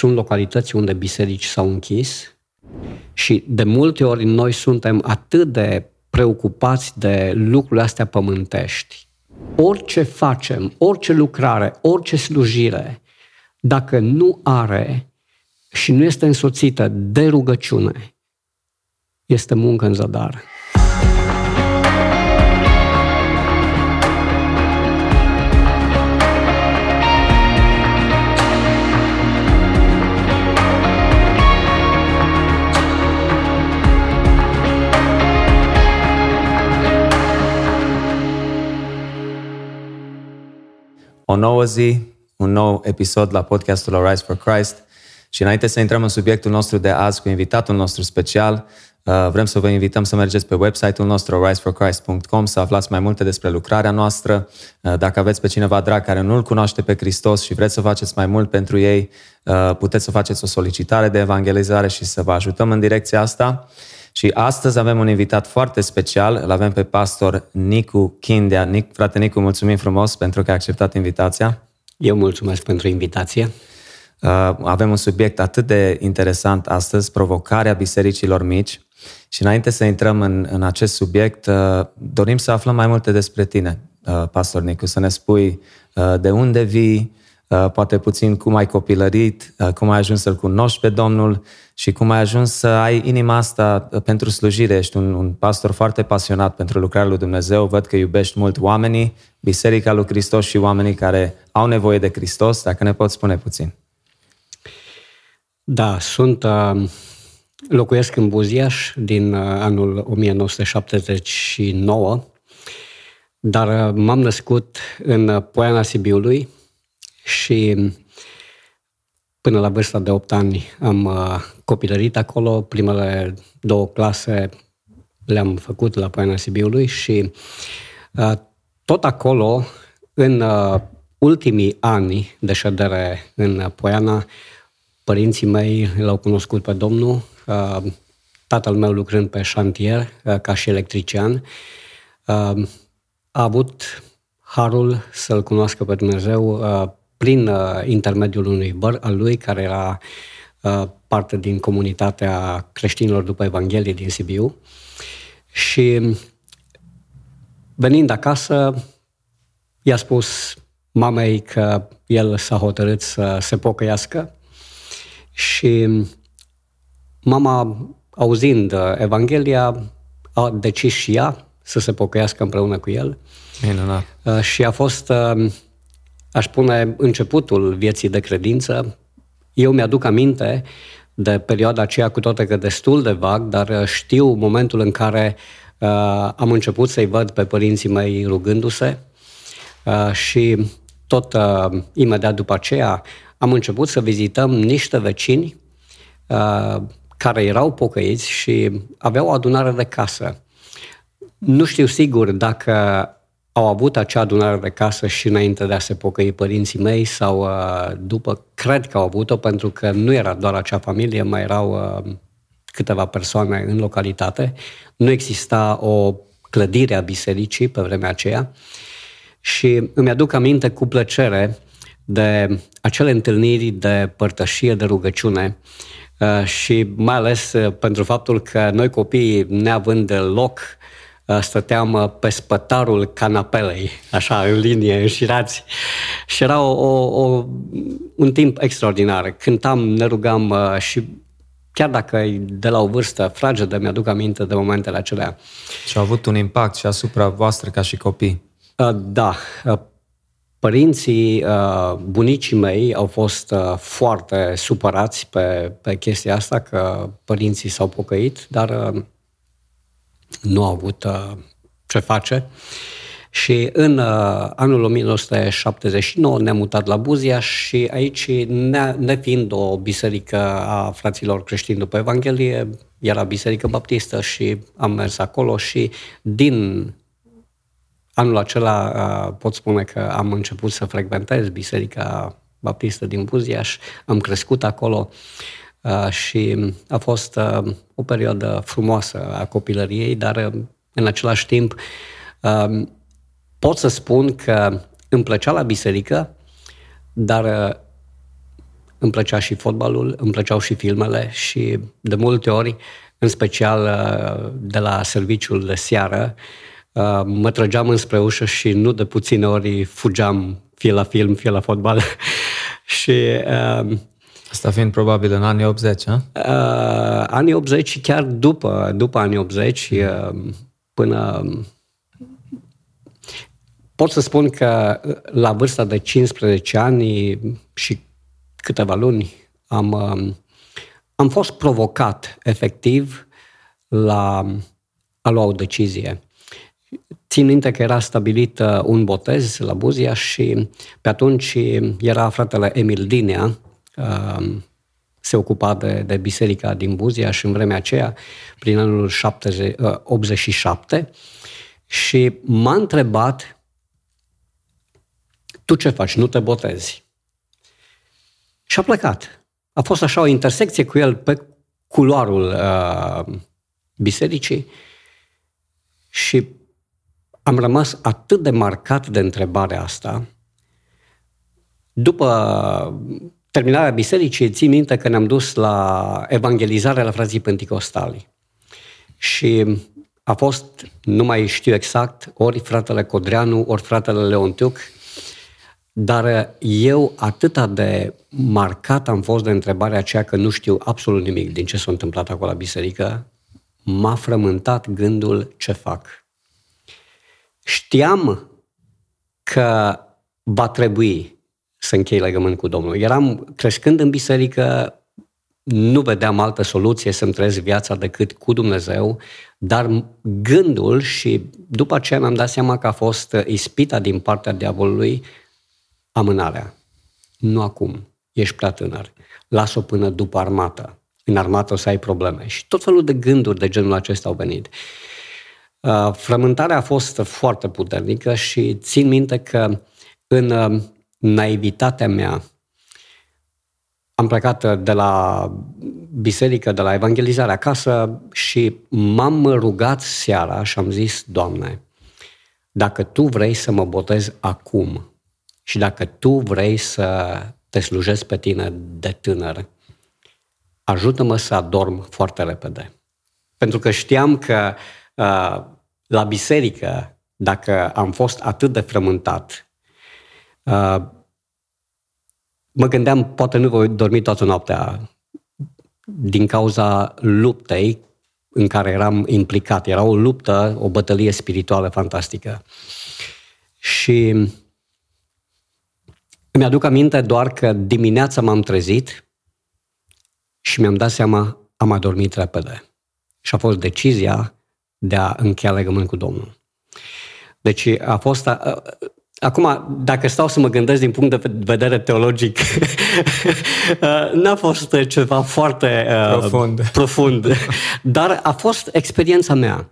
sunt localități unde biserici s-au închis și de multe ori noi suntem atât de preocupați de lucrurile astea pământești. Orice facem, orice lucrare, orice slujire, dacă nu are și nu este însoțită de rugăciune, este muncă în zadar. O nouă zi, un nou episod la podcastul Arise for Christ. Și înainte să intrăm în subiectul nostru de azi cu invitatul nostru special, uh, vrem să vă invităm să mergeți pe website-ul nostru riseforchrist.com să aflați mai multe despre lucrarea noastră. Uh, dacă aveți pe cineva drag care nu-L cunoaște pe Hristos și vreți să faceți mai mult pentru ei, uh, puteți să faceți o solicitare de evangelizare și să vă ajutăm în direcția asta. Și astăzi avem un invitat foarte special, îl avem pe pastor Nicu Kindea. Nic, frate Nicu, mulțumim frumos pentru că ai acceptat invitația. Eu mulțumesc pentru invitație. Uh, avem un subiect atât de interesant astăzi, provocarea bisericilor mici. Și înainte să intrăm în, în acest subiect, uh, dorim să aflăm mai multe despre tine, uh, pastor Nicu, să ne spui de unde vii, poate puțin cum ai copilărit, cum ai ajuns să-L cunoști pe Domnul și cum ai ajuns să ai inima asta pentru slujire. Ești un, un pastor foarte pasionat pentru lucrarea lui Dumnezeu. Văd că iubești mult oamenii, Biserica lui Hristos și oamenii care au nevoie de Hristos. Dacă ne poți spune puțin. Da, sunt... Uh, locuiesc în Buziaș din uh, anul 1979, dar uh, m-am născut în Poiana Sibiului și Până la vârsta de 8 ani am uh, copilărit acolo. Primele două clase le-am făcut la Poiana Sibiului și uh, tot acolo, în uh, ultimii ani de ședere în Poiana, părinții mei l-au cunoscut pe Domnul, tatăl meu lucrând pe șantier ca și electrician, a avut harul să-L cunoască pe Dumnezeu prin uh, intermediul unui băr al lui, care era uh, parte din comunitatea creștinilor după Evanghelie din Sibiu. Și venind acasă, i-a spus mamei că el s-a hotărât să se pocăiască și mama, auzind Evanghelia, a decis și ea să se pocăiască împreună cu el. Minunat. Uh, și a fost aș spune, începutul vieții de credință. Eu mi-aduc aminte de perioada aceea, cu toate că destul de vag, dar știu momentul în care uh, am început să-i văd pe părinții mei rugându-se uh, și tot uh, imediat după aceea am început să vizităm niște vecini uh, care erau pocăiți și aveau o adunare de casă. Nu știu sigur dacă au avut acea adunare de casă și înainte de a se pocăi părinții mei sau uh, după, cred că au avut-o pentru că nu era doar acea familie, mai erau uh, câteva persoane în localitate. Nu exista o clădire a bisericii pe vremea aceea și îmi aduc aminte cu plăcere de acele întâlniri de părtășie, de rugăciune uh, și mai ales pentru faptul că noi copiii, neavând loc stăteam uh, pe spătarul canapelei, așa, în linie, înșirați. Și era o, o, o, un timp extraordinar. Cântam, ne rugam uh, și chiar dacă de la o vârstă fragedă mi-aduc aminte de momentele acelea. Și a avut un impact și asupra voastră ca și copii. Uh, da. Părinții, bunicii mei au fost foarte supărați pe, pe chestia asta, că părinții s-au pocăit, dar nu a avut uh, ce face. Și în uh, anul 1979 ne-am mutat la Buzia și aici, ne, nefiind o biserică a fraților creștini după Evanghelie, era biserică baptistă și am mers acolo și din anul acela uh, pot spune că am început să frecventez biserica baptistă din Buziaș, am crescut acolo Uh, și a fost uh, o perioadă frumoasă a copilăriei, dar uh, în același timp um, pot să spun că îmi plăcea la biserică, dar îmi plăcea și fotbalul, îmi plăceau și filmele și de multe ori, în special uh, de la serviciul de seară, uh, mă trăgeam înspre ușă și nu de puține ori fugeam fie la film, fie la fotbal. și uh, Asta fiind probabil în anii 80, a? Uh, anii 80 și chiar după, după anii 80, uh, până... Pot să spun că la vârsta de 15 ani și câteva luni am, uh, am fost provocat efectiv la a lua o decizie. Țin minte că era stabilit uh, un botez la Buzia și pe atunci era fratele Emil Dinea, Um, se ocupa de, de biserica din Buzia și în vremea aceea, prin anul 70, 87, uh, și m-a întrebat, tu ce faci, nu te botezi? Și a plecat. A fost așa o intersecție cu el pe culoarul uh, bisericii și am rămas atât de marcat de întrebarea asta. După terminarea bisericii, țin minte că ne-am dus la evangelizare la frații pentecostali. Și a fost, nu mai știu exact, ori fratele Codreanu, ori fratele Leontiuc, dar eu atâta de marcat am fost de întrebarea aceea că nu știu absolut nimic din ce s-a întâmplat acolo la biserică, m-a frământat gândul ce fac. Știam că va trebui să închei legământ cu Domnul. Eram crescând în biserică, nu vedeam altă soluție să-mi trăiesc viața decât cu Dumnezeu, dar gândul și după aceea mi-am dat seama că a fost ispita din partea diavolului amânarea. Nu acum, ești prea tânăr. Las-o până după armată. În armată o să ai probleme. Și tot felul de gânduri de genul acesta au venit. Uh, frământarea a fost foarte puternică și țin minte că în uh, naivitatea mea, am plecat de la biserică, de la evangelizare acasă și m-am rugat seara și am zis, Doamne, dacă Tu vrei să mă botez acum și dacă Tu vrei să te slujesc pe tine de tânăr, ajută-mă să adorm foarte repede. Pentru că știam că uh, la biserică, dacă am fost atât de frământat, Uh, mă gândeam, poate nu voi dormi toată noaptea din cauza luptei în care eram implicat. Era o luptă, o bătălie spirituală fantastică. Și îmi aduc aminte doar că dimineața m-am trezit și mi-am dat seama, am adormit repede. Și a fost decizia de a încheia legământ cu Domnul. Deci a fost, Acum, dacă stau să mă gândesc din punct de vedere teologic, uh, n-a fost ceva foarte uh, profund. profund, dar a fost experiența mea.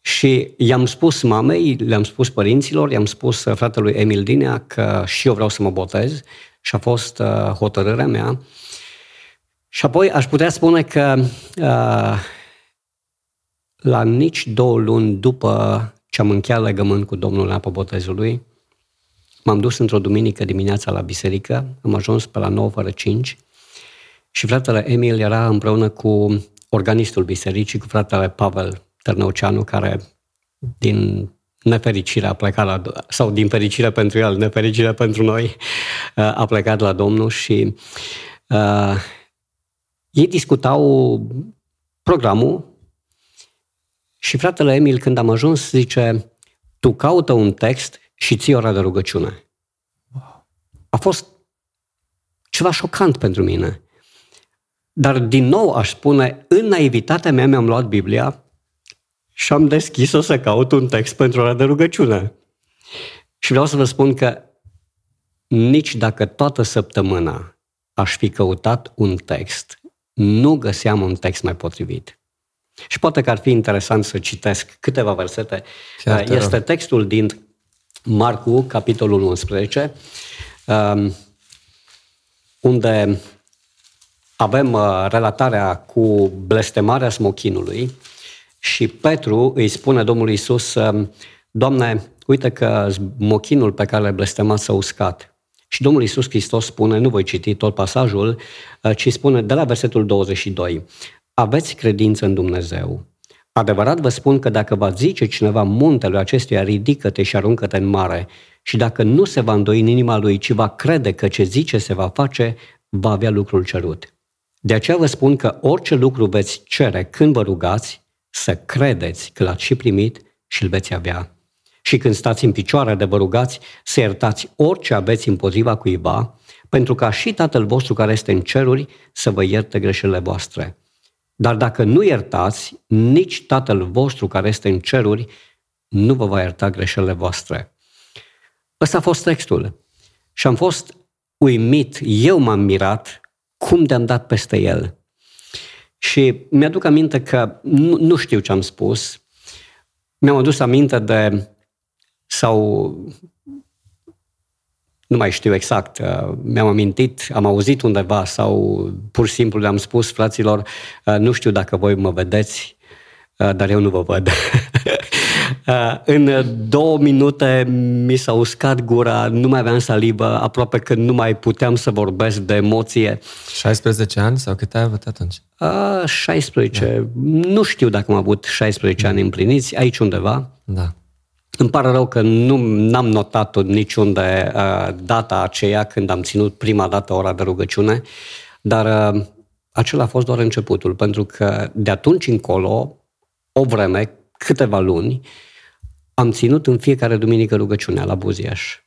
Și i-am spus mamei, le-am spus părinților, i-am spus fratelui Emil Dinea că și eu vreau să mă botez și a fost uh, hotărârea mea. Și apoi aș putea spune că uh, la nici două luni după ce am încheiat legământ cu Domnul în apă botezului, M-am dus într-o duminică dimineața la biserică, am ajuns pe la 9 fără 5 și fratele Emil era împreună cu organistul bisericii, cu fratele Pavel Tărnăuceanu, care din nefericire a plecat la, sau din fericire pentru el, nefericire pentru noi, a plecat la Domnul și uh, ei discutau programul și fratele Emil, când am ajuns, zice, tu caută un text și ții ora de rugăciune. A fost ceva șocant pentru mine. Dar din nou aș spune, în naivitatea mea mi-am luat Biblia și am deschis-o să caut un text pentru ora de rugăciune. Și vreau să vă spun că nici dacă toată săptămâna aș fi căutat un text, nu găseam un text mai potrivit. Și poate că ar fi interesant să citesc câteva versete. Este textul din Marcu, capitolul 11, um, unde avem uh, relatarea cu blestemarea smochinului și Petru îi spune Domnului Isus, um, Doamne, uite că smochinul pe care l-ai blestemat s-a uscat. Și Domnul Iisus Hristos spune, nu voi citi tot pasajul, uh, ci spune de la versetul 22, aveți credință în Dumnezeu. Adevărat vă spun că dacă va zice cineva muntelui acestuia, ridică-te și aruncă-te în mare, și dacă nu se va îndoi în inima lui, ci va crede că ce zice se va face, va avea lucrul cerut. De aceea vă spun că orice lucru veți cere când vă rugați, să credeți că l-ați și primit și îl veți avea. Și când stați în picioare de vă rugați, să iertați orice aveți împotriva cuiva, pentru ca și Tatăl vostru care este în ceruri să vă ierte greșelile voastre. Dar dacă nu iertați, nici Tatăl vostru care este în ceruri nu vă va ierta greșelile voastre. Ăsta a fost textul. Și am fost uimit, eu m-am mirat cum de-am dat peste el. Și mi-aduc aminte că nu, nu știu ce am spus. Mi-am adus aminte de, sau nu mai știu exact, uh, mi-am amintit, am auzit undeva sau pur și simplu le-am spus fraților, uh, nu știu dacă voi mă vedeți, uh, dar eu nu vă văd. În două minute mi s-a uscat gura, nu mai aveam salivă, aproape că nu mai puteam să vorbesc de emoție. 16 ani sau cât ai avut atunci? A, 16. Da. Nu știu dacă am avut 16 da. ani împliniți, aici undeva. Da. Îmi pare rău că nu n-am notat niciunde uh, data aceea când am ținut prima dată ora de rugăciune, dar uh, acela a fost doar începutul, pentru că de atunci încolo, o vreme, câteva luni, am ținut în fiecare duminică rugăciunea la Buziaș.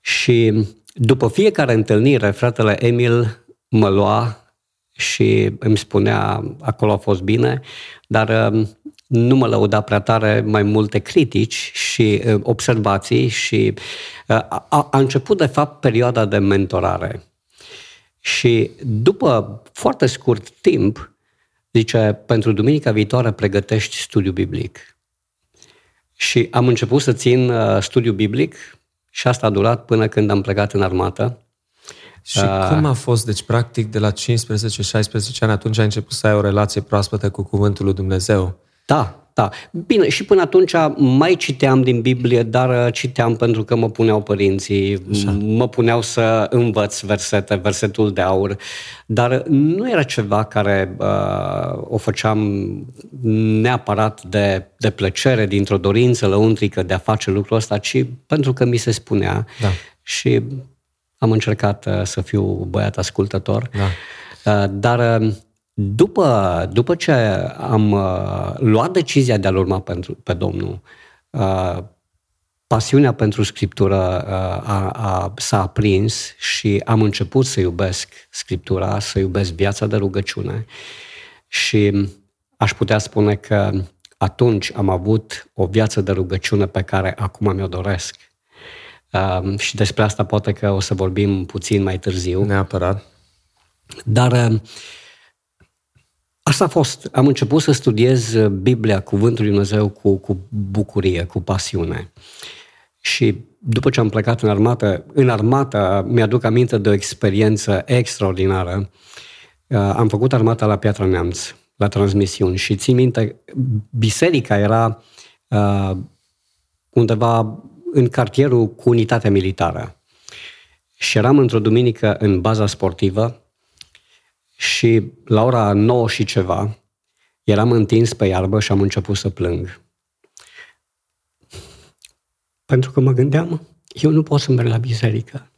Și după fiecare întâlnire, fratele Emil mă lua și îmi spunea, acolo a fost bine, dar uh, nu mă lăuda prea tare mai multe critici și uh, observații și uh, a, a început, de fapt, perioada de mentorare. Și după foarte scurt timp, zice, pentru duminica viitoare pregătești studiu biblic. Și am început să țin uh, studiu biblic și asta a durat până când am plecat în armată. Și uh, cum a fost, deci practic de la 15-16 ani, atunci ai început să ai o relație proaspătă cu Cuvântul lui Dumnezeu? Da, da. Bine, și până atunci mai citeam din Biblie, dar uh, citeam pentru că mă puneau părinții, Așa. mă puneau să învăț versete, versetul de aur, dar nu era ceva care uh, o făceam neapărat de, de plăcere, dintr-o dorință lăuntrică de a face lucrul ăsta, ci pentru că mi se spunea da. și am încercat uh, să fiu băiat ascultător. Da. Uh, dar uh, după, după ce am uh, luat decizia de a-L urma pentru, pe Domnul, uh, pasiunea pentru Scriptură uh, a, a, s-a aprins și am început să iubesc Scriptura, să iubesc viața de rugăciune și aș putea spune că atunci am avut o viață de rugăciune pe care acum mi-o doresc. Uh, și despre asta poate că o să vorbim puțin mai târziu. Neapărat. Dar uh, Asta a fost. Am început să studiez uh, Biblia, Cuvântul Lui Dumnezeu, cu, cu bucurie, cu pasiune. Și după ce am plecat în armată, în armată mi-aduc aminte de o experiență extraordinară. Uh, am făcut armata la Piatra Neamț, la transmisiuni și țin minte, biserica era uh, undeva în cartierul cu unitatea militară. Și eram într-o duminică în baza sportivă, și la ora 9 și ceva, eram întins pe iarbă și am început să plâng. Pentru că mă gândeam, eu nu pot să merg la biserică.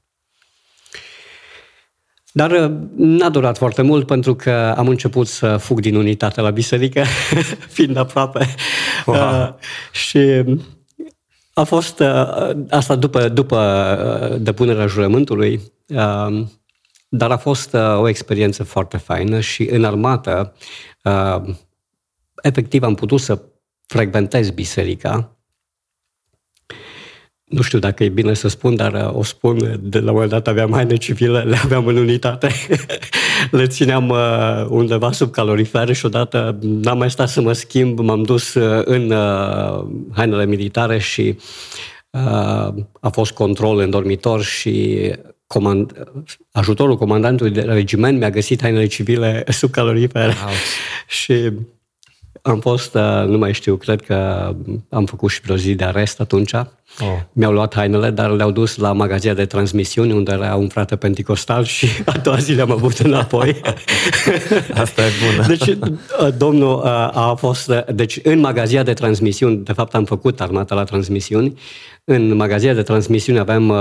Dar uh, n-a durat foarte mult pentru că am început să fug din unitate la biserică, fiind aproape. Wow. Uh, și a fost uh, asta după, după uh, depunerea jurământului. Uh, dar a fost uh, o experiență foarte faină și în armată, uh, efectiv, am putut să frecventez biserica. Nu știu dacă e bine să spun, dar uh, o spun, de la un moment dat aveam haine civile, le aveam în unitate, le țineam uh, undeva sub calorifer și odată n-am mai stat să mă schimb, m-am dus uh, în uh, hainele militare și uh, a fost control în dormitor și comand, ajutorul comandantului de regiment mi-a găsit hainele civile sub calorifer și Am fost, uh, nu mai știu, cred că am făcut și vreo zi de arest atunci. Oh. Mi-au luat hainele, dar le-au dus la magazia de transmisiuni, unde era un frate penticostal și a doua zi le-am avut înapoi. Asta e bună. Deci, uh, domnul uh, a fost... Deci, în magazia de transmisiuni, de fapt am făcut armata la transmisiuni, în magazia de transmisiuni aveam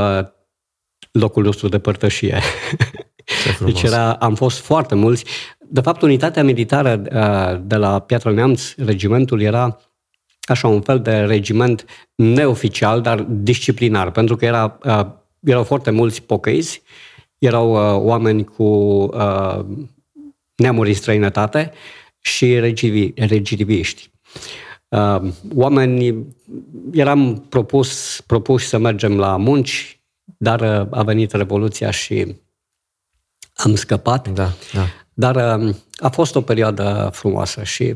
locul nostru de părtășie. Deci era, am fost foarte mulți. De fapt, unitatea militară uh, de la Piatra Neamț, regimentul, era așa un fel de regiment neoficial, dar disciplinar, pentru că era, uh, erau foarte mulți pocăiți, erau uh, oameni cu neamuri în străinătate și recidiviști. Oameni, eram propus, propuși să mergem la munci, dar a venit Revoluția și am scăpat. Da, da. Dar um, a fost o perioadă frumoasă și...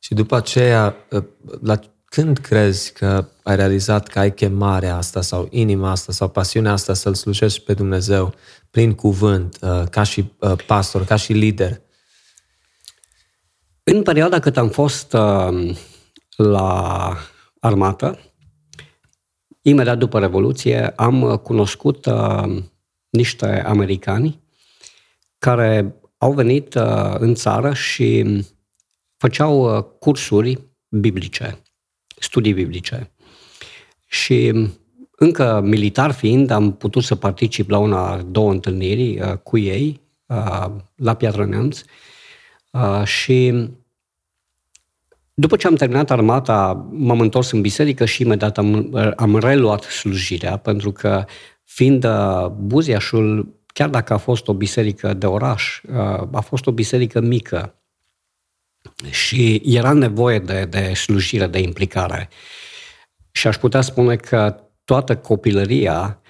Și după aceea, uh, la când crezi că ai realizat că ai chemarea asta sau inima asta sau pasiunea asta să-L slujești pe Dumnezeu prin cuvânt, uh, ca și uh, pastor, ca și lider? În perioada cât am fost um, la armată, imediat după Revoluție, am cunoscut niște americani care au venit uh, în țară și făceau uh, cursuri biblice, studii biblice. Și încă militar fiind, am putut să particip la una, două întâlniri uh, cu ei la Piatra Neamț și după ce am terminat armata, m-am întors în biserică și imediat am, am reluat slujirea, pentru că fiind Buziașul chiar dacă a fost o biserică de oraș, uh, a fost o biserică mică și era nevoie de, de slujire, de implicare. Și aș putea spune că toată copilăria,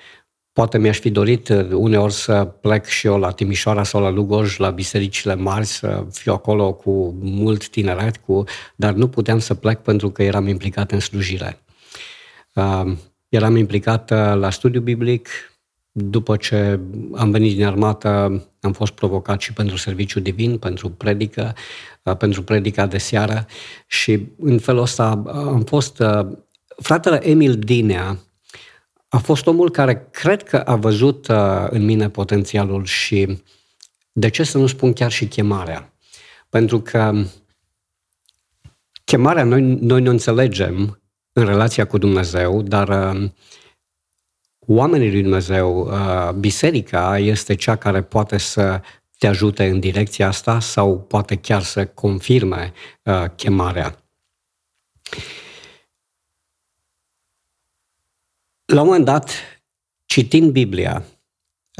poate mi-aș fi dorit uneori să plec și eu la Timișoara sau la Lugoj, la bisericile mari, să fiu acolo cu mult tineret, cu, dar nu puteam să plec pentru că eram implicat în slujire. Uh, eram implicat uh, la studiu biblic, după ce am venit din armată, am fost provocat și pentru serviciu divin, pentru predică, uh, pentru predica de seară și în felul ăsta uh, am fost... Uh, fratele Emil Dinea a fost omul care cred că a văzut în mine potențialul și, de ce să nu spun chiar și chemarea? Pentru că chemarea noi, noi nu înțelegem în relația cu Dumnezeu, dar oamenii lui Dumnezeu, uh, biserica este cea care poate să te ajute în direcția asta sau poate chiar să confirme uh, chemarea. La un moment dat, citind Biblia,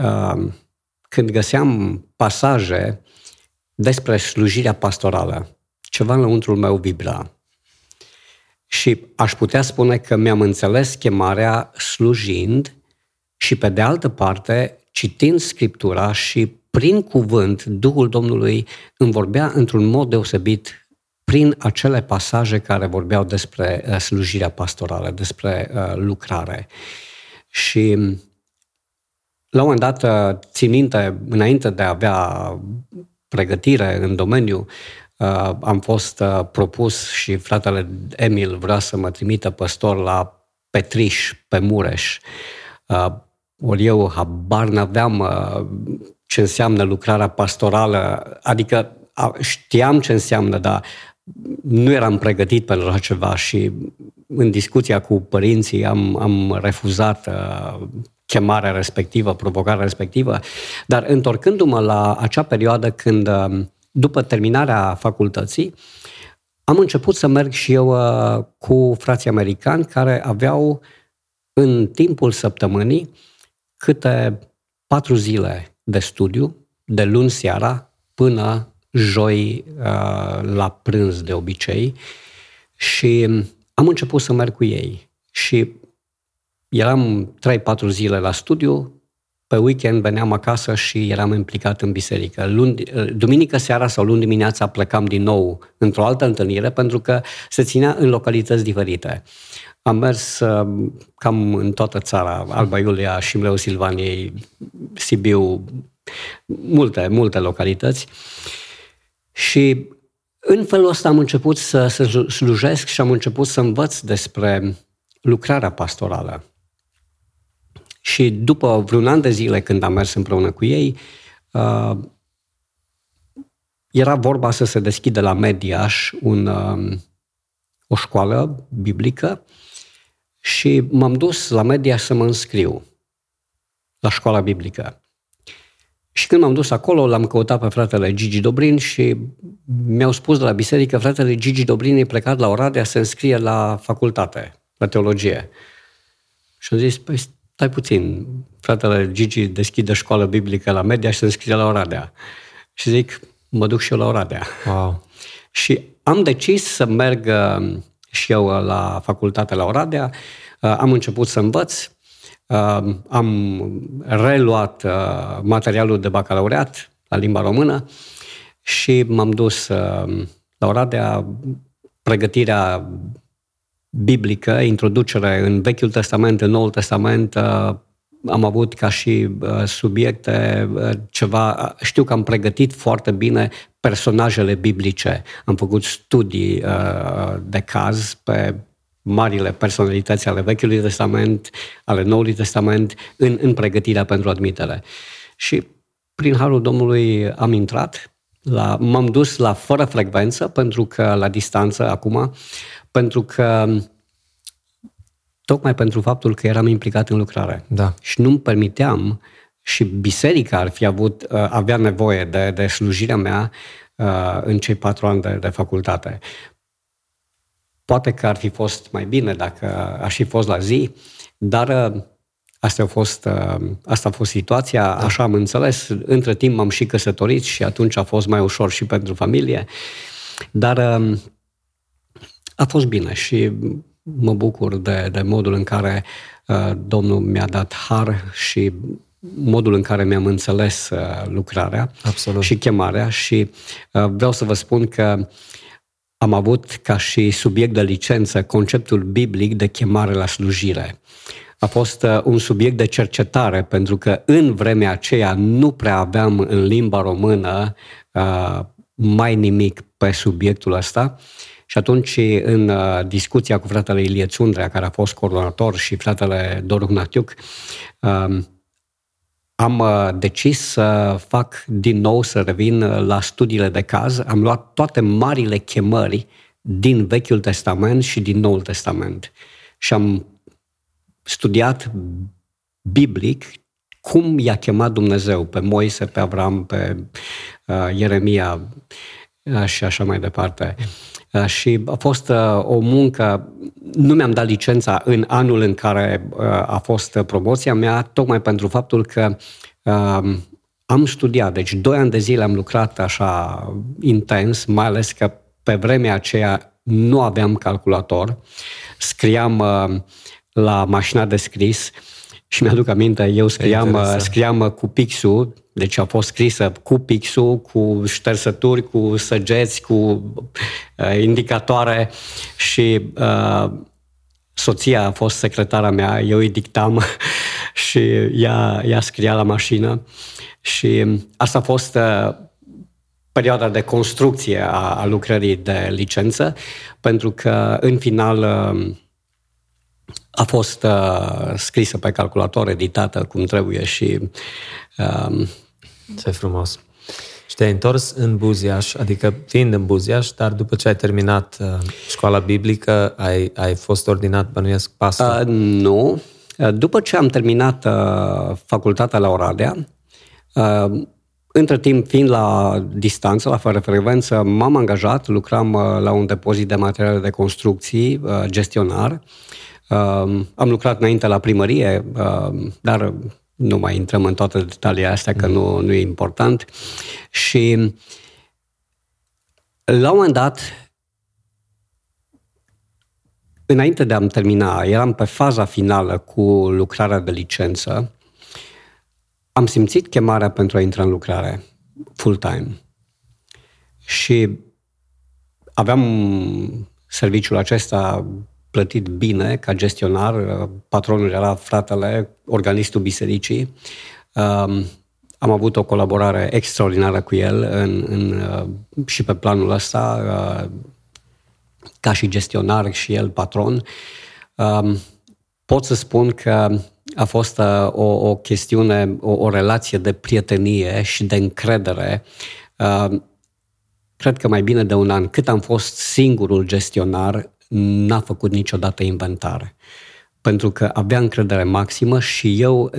uh, când găseam pasaje despre slujirea pastorală, ceva înăuntrul meu vibra. Și aș putea spune că mi-am înțeles chemarea slujind și pe de altă parte, citind Scriptura și prin cuvânt, Duhul Domnului îmi vorbea într-un mod deosebit prin acele pasaje care vorbeau despre uh, slujirea pastorală, despre uh, lucrare. Și la un moment dat, uh, țin minte, înainte de a avea pregătire în domeniu, am fost propus și fratele Emil vrea să mă trimită păstor la Petriș, pe Mureș. Ori eu habar n-aveam uh, ce înseamnă lucrarea pastorală, adică știam ce înseamnă, dar nu eram pregătit pentru așa ceva și în discuția cu părinții am, am refuzat uh, chemarea respectivă, provocarea respectivă, dar întorcându-mă la acea perioadă când, uh, după terminarea facultății, am început să merg și eu uh, cu frații americani care aveau în timpul săptămânii câte patru zile de studiu, de luni seara până joi uh, la prânz de obicei și am început să merg cu ei și eram 3-4 zile la studiu, pe weekend veneam acasă și eram implicat în biserică. Luni, uh, duminică seara sau luni dimineața plecam din nou într-o altă întâlnire pentru că se ținea în localități diferite. Am mers uh, cam în toată țara, Alba Iulia, Șimleu Silvaniei, Sibiu, multe, multe localități. Și în felul ăsta am început să, să slujesc și am început să învăț despre lucrarea pastorală. Și după vreun an de zile când am mers împreună cu ei, uh, era vorba să se deschidă la Mediaș un, uh, o școală biblică și m-am dus la Mediaș să mă înscriu la școala biblică. Și când m-am dus acolo, l-am căutat pe fratele Gigi Dobrin și mi-au spus de la biserică, fratele Gigi Dobrin e plecat la Oradea să înscrie la facultate, la teologie. Și am zis, păi stai puțin, fratele Gigi deschide școală biblică la media și se înscrie la Oradea. Și zic, mă duc și eu la Oradea. Wow. Și am decis să merg uh, și eu la facultate la Oradea, uh, am început să învăț, uh, am reluat materialul de bacalaureat la limba română și m-am dus la Oradea, pregătirea biblică, introducere în Vechiul Testament, în Noul Testament, uh, am avut ca și uh, subiecte uh, ceva, știu că am pregătit foarte bine personajele biblice. Am făcut studii de caz pe marile personalități ale Vechiului Testament, ale Noului Testament, în, în pregătirea pentru admitere. Și prin Harul Domnului am intrat, la, m-am dus la fără frecvență, pentru că la distanță acum, pentru că tocmai pentru faptul că eram implicat în lucrare. Da. Și nu-mi permiteam și biserica ar fi avut, uh, avea nevoie de, de slujirea mea uh, în cei patru ani de, de facultate. Poate că ar fi fost mai bine dacă aș fi fost la zi, dar uh, asta a fost, asta a fost situația, da. așa am înțeles. Între timp m-am și căsătorit și atunci a fost mai ușor și pentru familie. Dar a fost bine și mă bucur de, de modul în care uh, Domnul mi-a dat har și modul în care mi-am înțeles uh, lucrarea Absolut. și chemarea și uh, vreau să vă spun că am avut ca și subiect de licență conceptul biblic de chemare la slujire. A fost uh, un subiect de cercetare pentru că în vremea aceea nu prea aveam în limba română uh, mai nimic pe subiectul ăsta și atunci, în uh, discuția cu fratele Ilie Țundrea, care a fost coordonator, și fratele Doru Hnatiuc, um, am uh, decis să fac din nou, să revin uh, la studiile de caz. Am luat toate marile chemări din Vechiul Testament și din Noul Testament. Și am studiat biblic cum i-a chemat Dumnezeu pe Moise, pe Avram, pe uh, Ieremia uh, și așa mai departe. Uh, și a fost uh, o muncă, nu mi-am dat licența în anul în care uh, a fost promoția mea, tocmai pentru faptul că am studiat, deci doi ani de zile am lucrat așa intens, mai ales că pe vremea aceea nu aveam calculator, scriam la mașina de scris și mi-aduc aminte, eu scriam, scriam cu pixul, deci a fost scrisă cu pixul, cu ștersături, cu săgeți, cu uh, indicatoare și uh, soția a fost secretara mea, eu îi dictam și ea, ea scria la mașină și asta a fost uh, perioada de construcție a, a lucrării de licență, pentru că în final uh, a fost uh, scrisă pe calculator, editată cum trebuie și uh, ce frumos. Și te-ai întors în Buziaș, adică fiind în Buziaș, dar după ce ai terminat uh, școala biblică, ai, ai fost ordinat, bănuiesc, pastor? Uh, nu. Uh, după ce am terminat uh, facultatea la Oradea, uh, între timp, fiind la distanță, la fără frecvență, m-am angajat, lucram uh, la un depozit de materiale de construcții, uh, gestionar. Uh, am lucrat înainte la primărie, dar nu mai intrăm în toate detaliile astea, că nu, nu e important. Și la un moment dat, înainte de a-mi termina, eram pe faza finală cu lucrarea de licență, am simțit chemarea pentru a intra în lucrare full-time. Și aveam serviciul acesta plătit bine ca gestionar. Patronul era fratele, organistul bisericii. Um, am avut o colaborare extraordinară cu el în, în, uh, și pe planul ăsta, uh, ca și gestionar și el patron. Um, pot să spun că a fost uh, o, o chestiune, o, o relație de prietenie și de încredere. Cred că mai bine de un an, cât am fost singurul gestionar, n-a făcut niciodată inventare pentru că avea încredere maximă și eu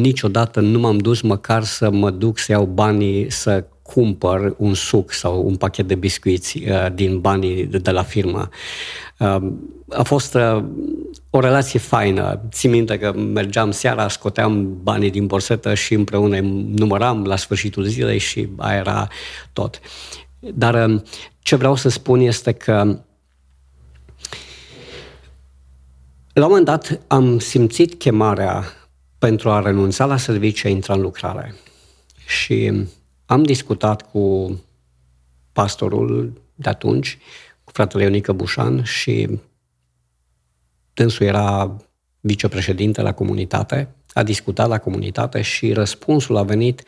niciodată nu m-am dus măcar să mă duc să iau banii să cumpăr un suc sau un pachet de biscuiți uh, din banii de la firmă. Uh, a fost uh, o relație faină. Țin minte că mergeam seara, scoteam banii din borsetă și împreună număram la sfârșitul zilei și aia era tot. Dar ce vreau să spun este că La un moment dat am simțit chemarea pentru a renunța la serviciu a intra în lucrare. Și am discutat cu pastorul de atunci, cu fratele Ionică Bușan și dânsul era vicepreședinte la comunitate, a discutat la comunitate și răspunsul a venit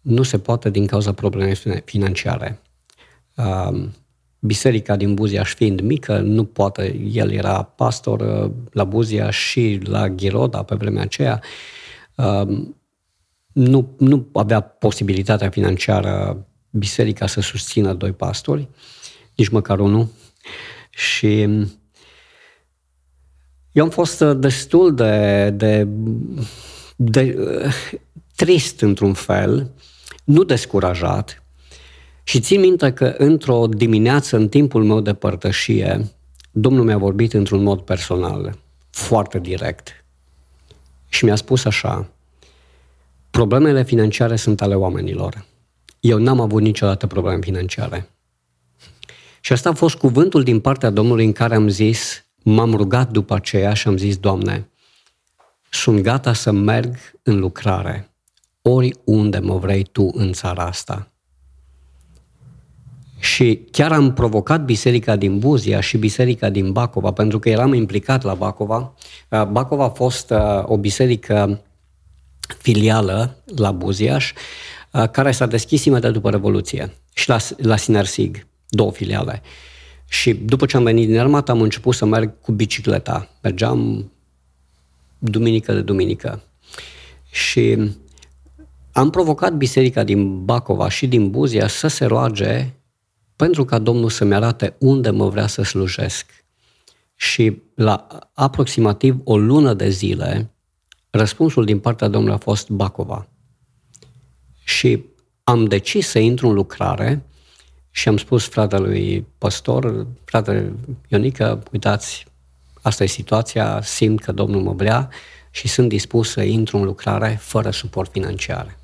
nu se poate din cauza problemei financiare biserica din Buziaș fiind mică, nu poate, el era pastor uh, la Buziaș și la Ghiroda pe vremea aceea, um, nu, nu avea posibilitatea financiară biserica să susțină doi pastori, nici măcar unul. Și eu am fost uh, destul de, de, de uh, trist într-un fel, nu descurajat, și țin minte că într-o dimineață, în timpul meu de părtășie, Domnul mi-a vorbit într-un mod personal, foarte direct. Și mi-a spus așa, problemele financiare sunt ale oamenilor. Eu n-am avut niciodată probleme financiare. Și asta a fost cuvântul din partea Domnului în care am zis, m-am rugat după aceea și am zis, Doamne, sunt gata să merg în lucrare, oriunde mă vrei Tu în țara asta. Și chiar am provocat biserica din Buzia și biserica din Bacova, pentru că eram implicat la Bacova. Uh, Bacova a fost uh, o biserică filială la Buziaș, uh, care s-a deschis imediat după Revoluție și la, la Sinersig, două filiale. Și după ce am venit din armată, am început să merg cu bicicleta. Mergeam duminică de duminică. Și am provocat biserica din Bacova și din Buzia să se roage pentru ca Domnul să-mi arate unde mă vrea să slujesc. Și la aproximativ o lună de zile, răspunsul din partea Domnului a fost Bacova. Și am decis să intru în lucrare și am spus fratelui păstor, fratele Ionică, uitați, asta e situația, simt că Domnul mă vrea și sunt dispus să intru în lucrare fără suport financiar.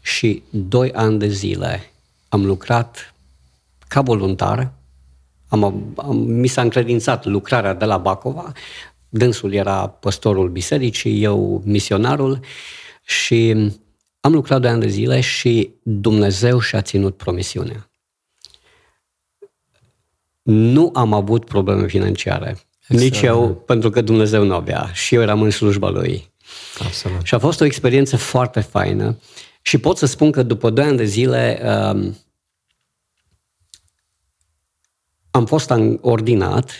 Și doi ani de zile am lucrat ca voluntar, am, am, mi s-a încredințat lucrarea de la Bacova, dânsul era păstorul bisericii, eu misionarul și am lucrat doi ani de zile și Dumnezeu și-a ținut promisiunea. Nu am avut probleme financiare. Exact. Nici eu, pentru că Dumnezeu nu avea. Și eu eram în slujba Lui. Absolut. Și a fost o experiență foarte faină. Și pot să spun că după doi ani de zile um, am fost ordinat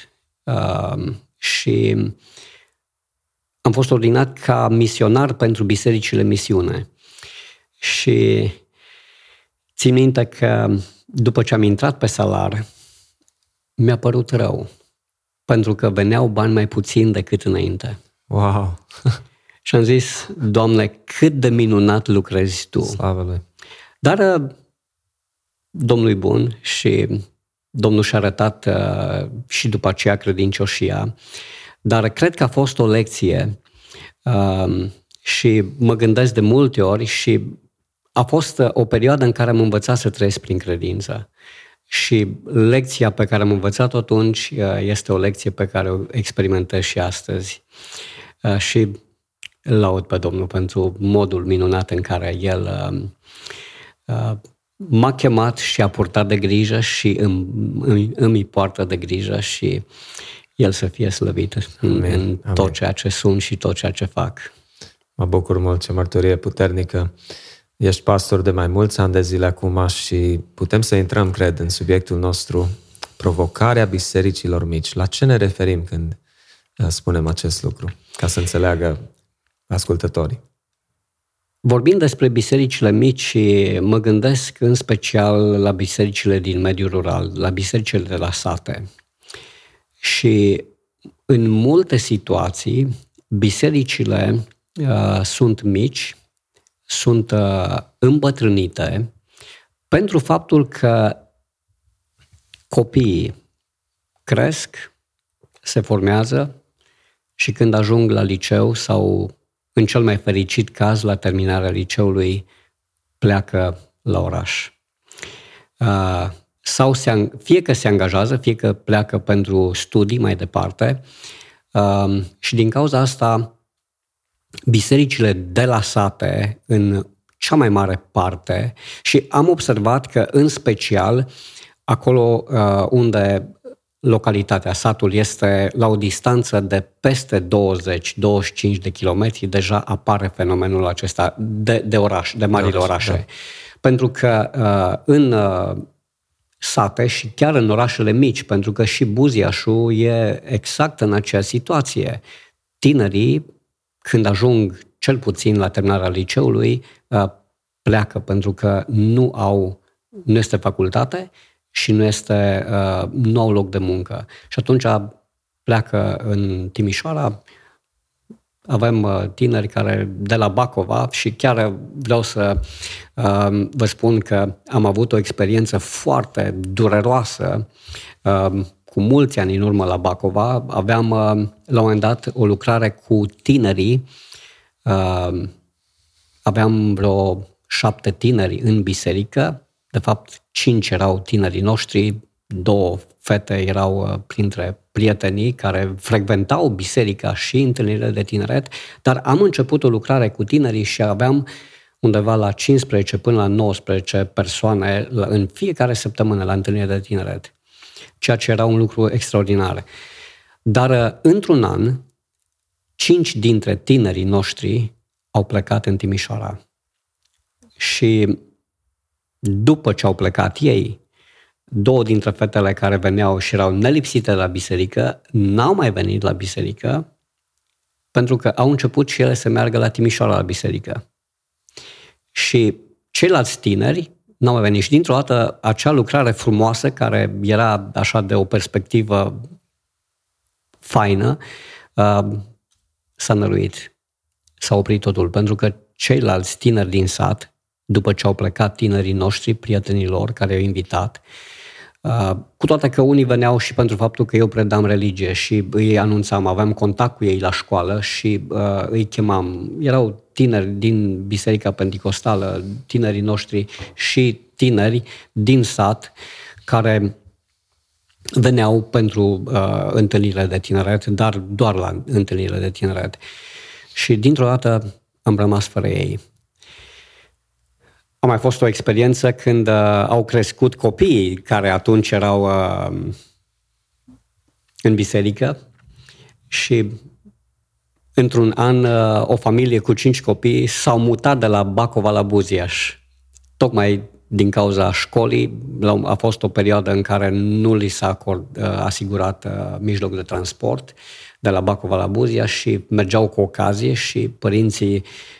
uh, și am fost ordinat ca misionar pentru bisericile misiune. Și țin minte că după ce am intrat pe salar, mi-a părut rău, pentru că veneau bani mai puțin decât înainte. Wow! și am zis, Doamne, cât de minunat lucrezi Tu. Slavă Lui! Dar uh, Domnul bun și Domnul și-a arătat uh, și după aceea credincioșia, dar cred că a fost o lecție uh, și mă gândesc de multe ori și a fost uh, o perioadă în care am învățat să trăiesc prin credință. Și lecția pe care am învățat-o atunci uh, este o lecție pe care o experimentez și astăzi. Uh, și laud pe Domnul pentru modul minunat în care El uh, m-a chemat și a purtat de grijă și îmi, îmi, îmi poartă de grijă și El să fie slăvit în, Amin. în tot ceea ce sunt și tot ceea ce fac. Mă bucur mult, ce mărturie puternică. Ești pastor de mai mulți ani de zile acum și putem să intrăm, cred, în subiectul nostru, provocarea bisericilor mici. La ce ne referim când uh, spunem acest lucru, ca să înțeleagă ascultătorii? Vorbind despre bisericile mici, mă gândesc în special la bisericile din mediul rural, la bisericile de la sate. Și în multe situații, bisericile uh, sunt mici, sunt uh, îmbătrânite, pentru faptul că copiii cresc, se formează și când ajung la liceu sau, în cel mai fericit caz, la terminarea liceului, pleacă la oraș. Uh, sau se, fie că se angajează, fie că pleacă pentru studii mai departe. Uh, și din cauza asta, bisericile de la sate, în cea mai mare parte, și am observat că, în special, acolo uh, unde localitatea, satul, este la o distanță de peste 20-25 de kilometri, deja apare fenomenul acesta de, de oraș, de marile oraș, orașe. Da. Pentru că uh, în uh, sate și chiar în orașele mici, pentru că și Buziașul e exact în acea situație. Tinerii, când ajung cel puțin la terminarea liceului, uh, pleacă pentru că nu au, nu este facultate și nu, este, uh, nu au loc de muncă. Și atunci pleacă în Timișoara, avem uh, tineri care de la Bacova și chiar vreau să uh, vă spun că am avut o experiență foarte dureroasă uh, cu mulți ani în urmă la Bacova. Aveam uh, la un moment dat o lucrare cu tinerii. Uh, aveam vreo șapte tineri în biserică. De fapt, cinci erau tinerii noștri, două fete erau uh, printre prietenii care frecventau biserica și întâlnirile de tineret, dar am început o lucrare cu tinerii și aveam undeva la 15 până la 19 persoane în fiecare săptămână la întâlnire de tineret, ceea ce era un lucru extraordinar. Dar uh, într-un an, cinci dintre tinerii noștri au plecat în Timișoara. Și după ce au plecat ei, două dintre fetele care veneau și erau nelipsite la biserică, n-au mai venit la biserică pentru că au început și ele să meargă la Timișoara la biserică. Și ceilalți tineri n-au mai venit. Și dintr-o dată acea lucrare frumoasă, care era așa de o perspectivă faină, uh, s-a năruit. S-a oprit totul, pentru că ceilalți tineri din sat, după ce au plecat tinerii noștri, prietenii lor care i-au invitat, Uh, cu toate că unii veneau și pentru faptul că eu predam religie și îi anunțam, aveam contact cu ei la școală și uh, îi chemam. Erau tineri din Biserica Pentecostală, tinerii noștri și tineri din sat care veneau pentru uh, întâlnirile de tineret, dar doar la întâlnirile de tineret. Și dintr-o dată am rămas fără ei. A mai fost o experiență când uh, au crescut copiii care atunci erau uh, în biserică și într-un an uh, o familie cu cinci copii s-au mutat de la Bacova la Buziaș. Tocmai din cauza școlii, a fost o perioadă în care nu li s-a acord, uh, asigurat uh, mijloc de transport de la Bacova la Buziaș și mergeau cu ocazie și părinții Uh,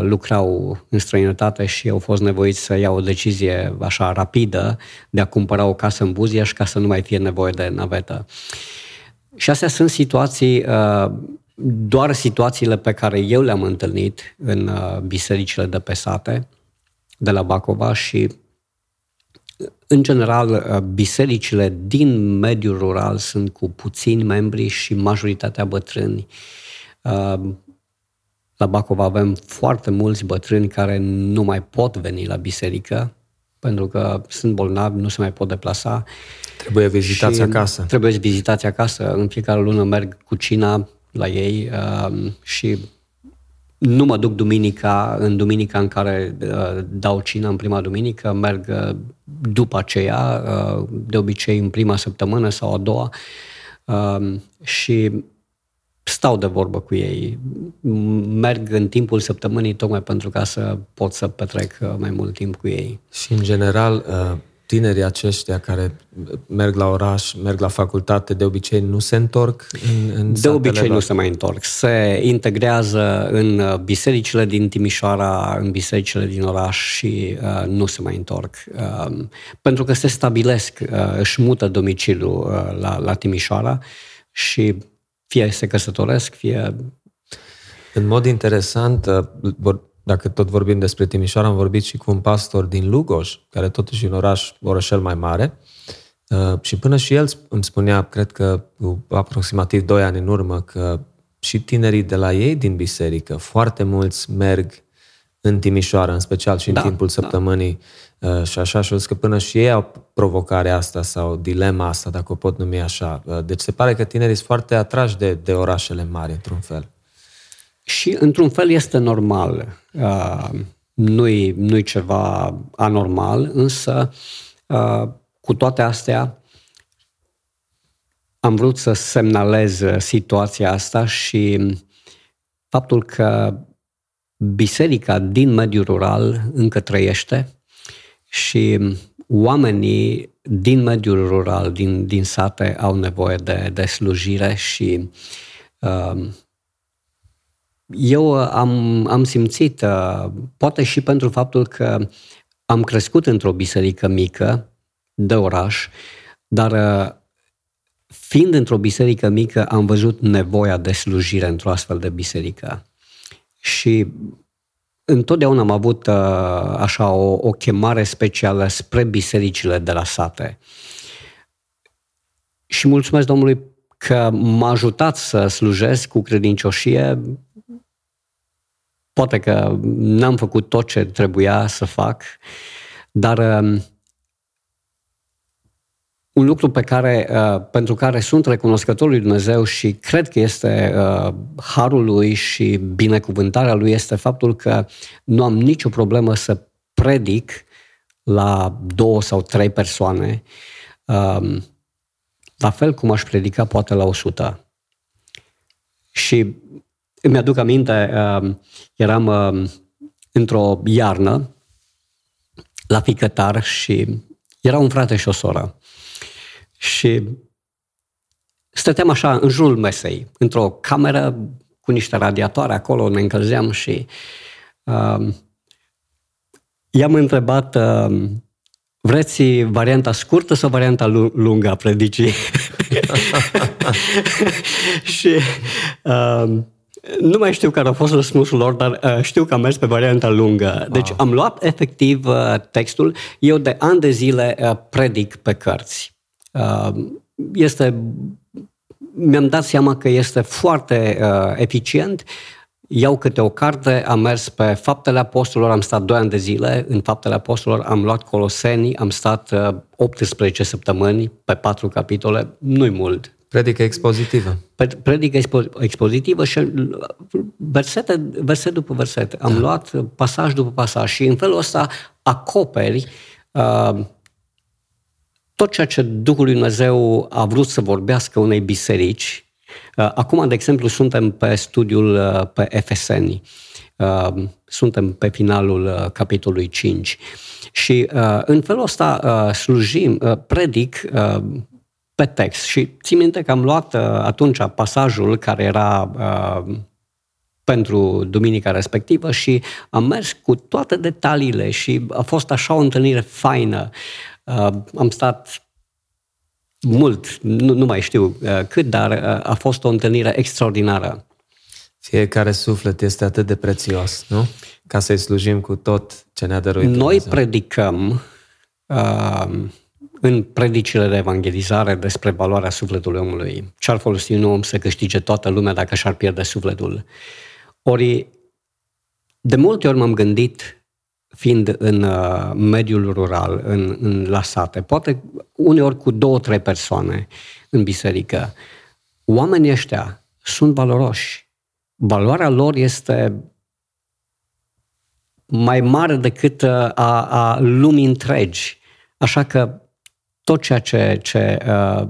lucrau în străinătate și au fost nevoiți să iau o decizie așa rapidă de a cumpăra o casă în Buziaș ca să nu mai fie nevoie de navetă. Și astea sunt situații, uh, doar situațiile pe care eu le-am întâlnit în uh, bisericile de pe sate, de la Bacova și în general, bisericile din mediul rural sunt cu puțini membri și majoritatea bătrâni la Bacov avem foarte mulți bătrâni care nu mai pot veni la biserică pentru că sunt bolnavi, nu se mai pot deplasa. Trebuie vizitați acasă. Trebuie vizitați acasă. În fiecare lună merg cu cina la ei uh, și nu mă duc duminica, în duminica în care uh, dau cina, în prima duminică, merg uh, după aceea, uh, de obicei în prima săptămână sau a doua. Uh, și stau de vorbă cu ei, merg în timpul săptămânii tocmai pentru ca să pot să petrec uh, mai mult timp cu ei. Și în general, uh, tinerii aceștia care merg la oraș, merg la facultate, de obicei nu se întorc în, în De obicei lor. nu se mai întorc. Se integrează în uh, bisericile din Timișoara, în bisericile din oraș și uh, nu se mai întorc. Uh, pentru că se stabilesc, uh, își mută domiciliul uh, la, la Timișoara și fie se căsătoresc, fie... În mod interesant, uh, dacă tot vorbim despre Timișoara, am vorbit și cu un pastor din Lugoj, care totuși e un oraș, orășel mai mare, uh, și până și el îmi spunea, cred că cu aproximativ 2 ani în urmă, că și tinerii de la ei din biserică, foarte mulți merg în Timișoara, în special și în da, timpul da. săptămânii da. Și așa, și că până și ei au provocarea asta sau dilema asta, dacă o pot numi așa. Uh, deci se pare că tinerii sunt foarte atrași de, de orașele mari, într-un fel. Și, într-un fel, este normal. Uh, nu-i, nu-i ceva anormal, însă, uh, cu toate astea, am vrut să semnalez situația asta și faptul că biserica din mediul rural încă trăiește și oamenii din mediul rural, din, din sate, au nevoie de, de slujire și uh, eu am, am simțit, uh, poate și pentru faptul că am crescut într-o biserică mică de oraș, dar uh, fiind într-o biserică mică, am văzut nevoia de slujire într-o astfel de biserică. Și întotdeauna am avut uh, așa o, o chemare specială spre bisericile de la sate. Și mulțumesc Domnului că m-a ajutat să slujesc cu credincioșie Poate că n-am făcut tot ce trebuia să fac, dar um, un lucru pe care, uh, pentru care sunt recunoscător lui Dumnezeu și cred că este uh, harul lui și binecuvântarea lui este faptul că nu am nicio problemă să predic la două sau trei persoane, um, la fel cum aș predica poate la o sută. Și îmi aduc aminte, um, eram um, într-o iarnă la ficătar și era un frate și o soră. Și stăteam așa în jurul mesei, într-o cameră cu niște radiatoare acolo, ne încălzeam și uh, i-am întrebat uh, vreți varianta scurtă sau varianta lungă a predicii? și uh, nu mai știu care a fost răspunsul lor, dar uh, știu că am mers pe varianta lungă. Deci wow. am luat efectiv uh, textul. Eu de ani de zile uh, predic pe cărți. Uh, este, mi-am dat seama că este foarte uh, eficient. Iau câte o carte, am mers pe Faptele Apostolilor, am stat 2 ani de zile în Faptele Apostolilor, am luat Colosenii, am stat uh, 18 săptămâni pe patru capitole, nu-i mult. Predică expozitivă. Predică expo- expozitivă și versete, verset după verset. Am da. luat pasaj după pasaj și în felul ăsta acoperi uh, tot ceea ce Duhul lui Dumnezeu a vrut să vorbească unei biserici. Uh, acum, de exemplu, suntem pe studiul uh, pe Efeseni. Uh, suntem pe finalul uh, capitolului 5. Și uh, în felul ăsta uh, slujim, uh, predic uh, pe text. Și țin minte că am luat uh, atunci pasajul care era uh, pentru duminica respectivă și am mers cu toate detaliile și a fost așa o întâlnire faină. Uh, am stat mult, nu, nu mai știu uh, cât, dar uh, a fost o întâlnire extraordinară. Fiecare suflet este atât de prețios, nu? Ca să-i slujim cu tot ce ne-a dăruit Noi Dumnezeu. predicăm uh, în predicile de evangelizare despre valoarea sufletului omului. Ce-ar folosi un om să câștige toată lumea dacă și-ar pierde sufletul? Ori, de multe ori m-am gândit, fiind în uh, mediul rural, în, în la sate, poate uneori cu două, trei persoane în biserică, oamenii ăștia sunt valoroși. Valoarea lor este mai mare decât uh, a, a lumii întregi. Așa că tot ceea ce, ce uh,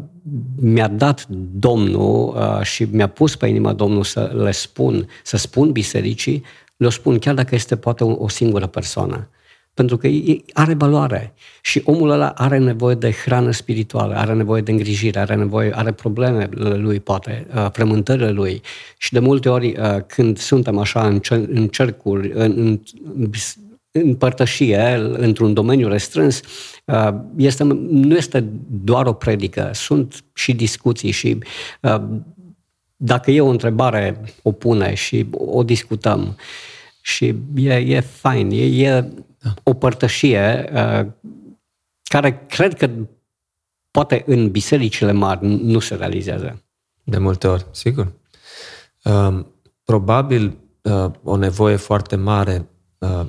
mi-a dat Domnul uh, și mi-a pus pe inima Domnul să le spun, să spun bisericii, le spun chiar dacă este poate o singură persoană. Pentru că are valoare și omul ăla are nevoie de hrană spirituală, are nevoie de îngrijire, are nevoie, are probleme lui, poate, uh, frământările lui. Și de multe ori, uh, când suntem așa în, în cercuri, în, în, în părtășie, într-un domeniu restrâns, uh, este, nu este doar o predică, sunt și discuții și dacă e o întrebare, o pune și o discutăm. Și e, e fain, e, e o părtășie uh, care cred că poate în bisericile mari nu se realizează. De multe ori, sigur. Uh, probabil uh, o nevoie foarte mare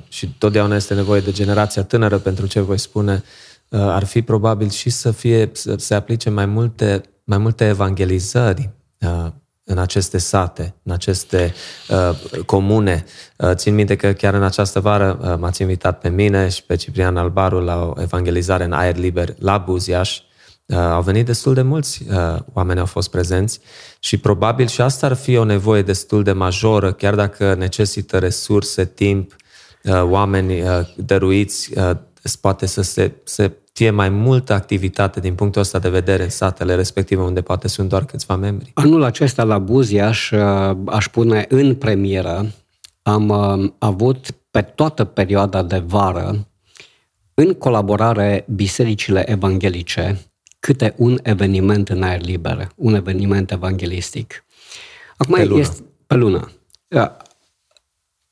și totdeauna este nevoie de generația tânără pentru ce voi spune, ar fi probabil și să fie să se aplice mai multe, mai multe evangelizări în aceste sate, în aceste uh, comune. Uh, țin minte că chiar în această vară uh, m-ați invitat pe mine și pe Ciprian Albaru la o evangelizare în aer liber la Buziaș. Uh, au venit destul de mulți uh, oameni au fost prezenți și probabil și asta ar fi o nevoie destul de majoră, chiar dacă necesită resurse, timp, uh, oameni uh, dăruiți, uh, poate să se, se fie mai multă activitate din punctul ăsta de vedere în satele respective unde poate sunt doar câțiva membri. Anul acesta la Buziaș uh, aș pune în premieră, am uh, avut pe toată perioada de vară, în colaborare bisericile evanghelice, câte un eveniment în aer liber, un eveniment evanghelistic. Acum pe lună. Este, pe lună.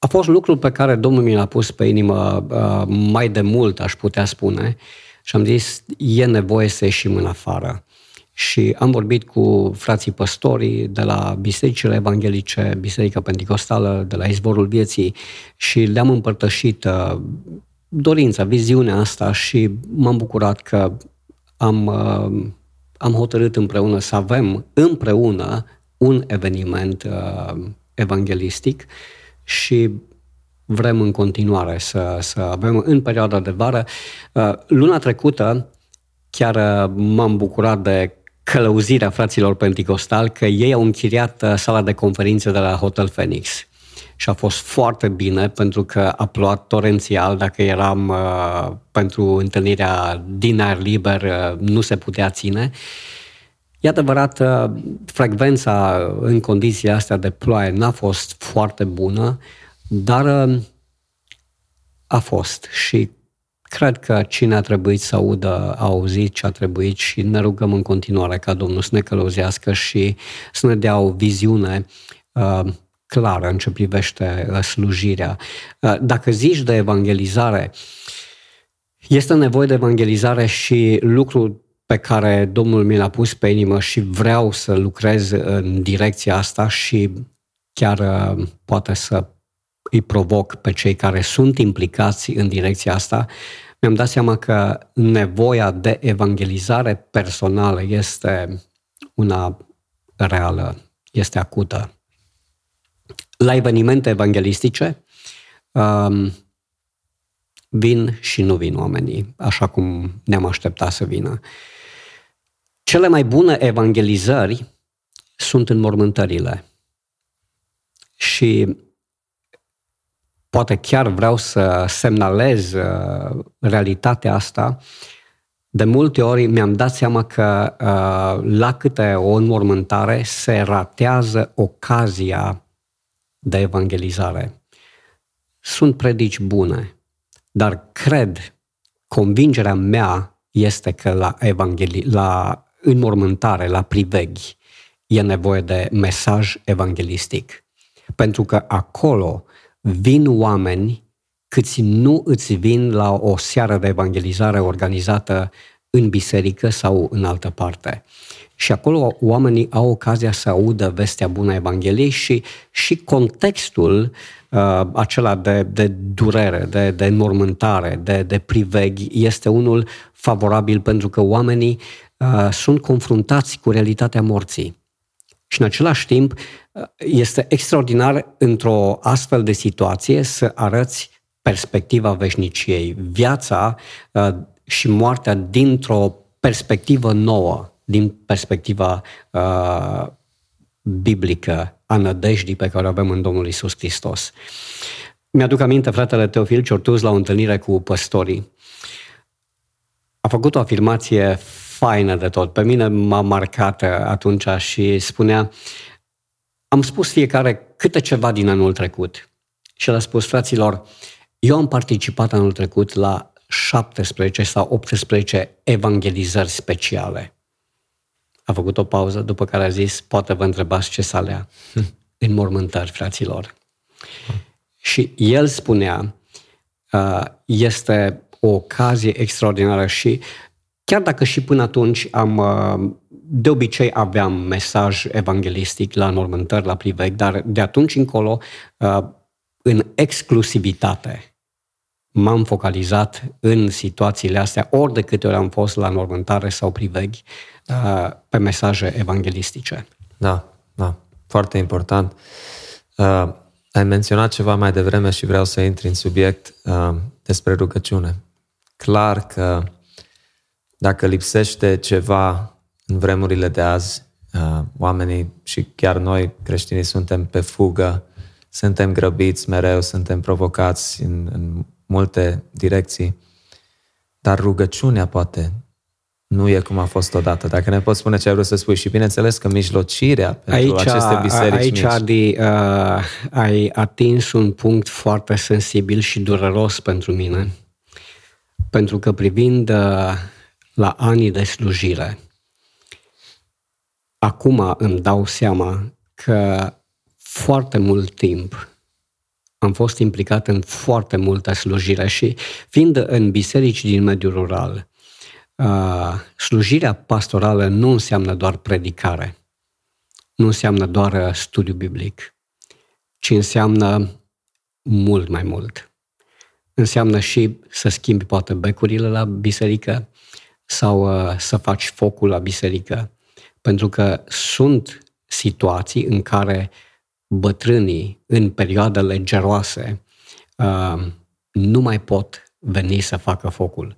Uh, a fost lucrul pe care Domnul mi l-a pus pe inimă mai de mult, aș putea spune, și am zis, e nevoie să ieșim în afară. Și am vorbit cu frații păstorii de la bisericile evanghelice, Biserica Pentecostală, de la Izvorul Vieții și le-am împărtășit uh, dorința, viziunea asta și m-am bucurat că am, uh, am hotărât împreună să avem împreună un eveniment uh, evanghelistic și vrem în continuare să, să avem în perioada de vară. Uh, luna trecută chiar uh, m-am bucurat de călăuzirea fraților pentecostali că ei au închiriat uh, sala de conferințe de la Hotel Phoenix. Și a fost foarte bine pentru că a plouat torențial, dacă eram uh, pentru întâlnirea din aer liber, uh, nu se putea ține. E adevărat, uh, frecvența în condițiile astea de ploaie n-a fost foarte bună, uh, dar um, a fost și cred că cine a trebuit să audă a auzit ce a trebuit și ne rugăm în continuare ca Domnul să ne călăuzească și să ne dea o viziune uh, clară în ce privește uh, slujirea. Uh, dacă zici de evangelizare, este nevoie de evangelizare și lucru pe care Domnul mi l-a pus pe inimă și vreau să lucrez în direcția asta și chiar uh, poate să îi provoc pe cei care sunt implicați în direcția asta, mi-am dat seama că nevoia de evangelizare personală este una reală, este acută. La evenimente evanghelistice um, vin și nu vin oamenii, așa cum ne-am așteptat să vină. Cele mai bune evangelizări sunt în mormântările. Și poate chiar vreau să semnalez uh, realitatea asta, de multe ori mi-am dat seama că uh, la câte o înmormântare se ratează ocazia de evangelizare. Sunt predici bune, dar cred, convingerea mea este că la, evangeli- la înmormântare, la priveghi, e nevoie de mesaj evanghelistic. Pentru că acolo vin oameni câți nu îți vin la o seară de evangelizare organizată în biserică sau în altă parte. Și acolo oamenii au ocazia să audă vestea bună a Evangheliei și, și contextul uh, acela de, de durere, de, de înmormântare, de, de priveghi este unul favorabil pentru că oamenii uh, sunt confruntați cu realitatea morții. Și în același timp este extraordinar într-o astfel de situație să arăți perspectiva veșniciei, viața uh, și moartea dintr-o perspectivă nouă, din perspectiva uh, biblică a nădejdii pe care o avem în Domnul Isus Hristos. Mi-aduc aminte, fratele Teofil Ciortuz, la o întâlnire cu păstorii. A făcut o afirmație faină de tot. Pe mine m-a marcat atunci și spunea am spus fiecare câte ceva din anul trecut. Și el a spus, fraților, eu am participat anul trecut la 17 sau 18 evangelizări speciale. A făcut o pauză, după care a zis, poate vă întrebați ce să alea. În mormântări, fraților. Și el spunea, uh, este o ocazie extraordinară și chiar dacă și până atunci am, uh, de obicei aveam mesaj evanghelistic la mormântări, la privec, dar de atunci încolo, uh, în exclusivitate, m-am focalizat în situațiile astea, ori de câte ori am fost la normântare sau priveghi, uh, pe mesaje evanghelistice. Da, da, foarte important. Uh, ai menționat ceva mai devreme și vreau să intri în subiect uh, despre rugăciune. Clar că dacă lipsește ceva în vremurile de azi, uh, oamenii și chiar noi creștinii suntem pe fugă, suntem grăbiți mereu, suntem provocați în, în multe direcții, dar rugăciunea poate nu e cum a fost odată. Dacă ne poți spune ce ai vrut să spui și bineînțeles că mijlocirea pentru aici, aceste biserici aici, mici. Adi, uh, ai atins un punct foarte sensibil și dureros pentru mine. Pentru că privind uh, la anii de slujire, acum îmi dau seama că foarte mult timp am fost implicat în foarte multă slujire și fiind în biserici din mediul rural, uh, slujirea pastorală nu înseamnă doar predicare, nu înseamnă doar uh, studiu biblic, ci înseamnă mult mai mult. Înseamnă și să schimbi poate becurile la biserică sau uh, să faci focul la biserică, pentru că sunt situații în care uh, bătrânii în perioadele geroase uh, nu mai pot veni să facă focul.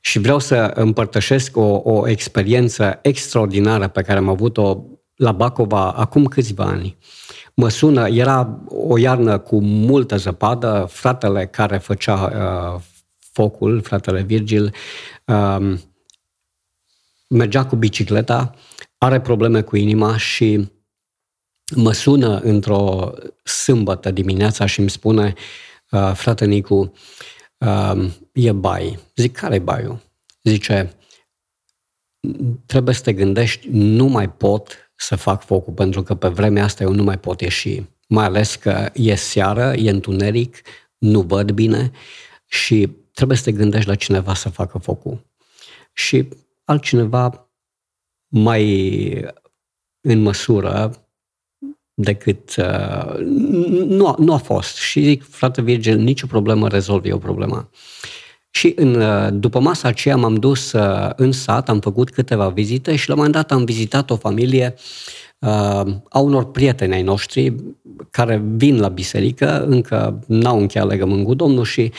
Și vreau să împărtășesc o, o experiență extraordinară pe care am avut-o la Bacova acum câțiva ani. Mă sună, era o iarnă cu multă zăpadă, fratele care făcea uh, focul, fratele Virgil, uh, mergea cu bicicleta, are probleme cu inima și mă sună într-o sâmbătă dimineața și îmi spune, uh, frate Nicu, uh, e bai. Zic, care e baiul? Zice, trebuie să te gândești, nu mai pot să fac focul, pentru că pe vremea asta eu nu mai pot ieși. Mai ales că e seară, e întuneric, nu văd bine și trebuie să te gândești la cineva să facă focul. Și altcineva mai în măsură decât... Uh, nu, nu a fost. Și zic, frate Virgil, nicio problemă, rezolv eu problema. Și în, uh, după masa aceea m-am dus uh, în sat, am făcut câteva vizite și la un moment dat am vizitat o familie uh, a unor prieteni ai noștri care vin la biserică, încă n-au încheiat legământ cu Domnul și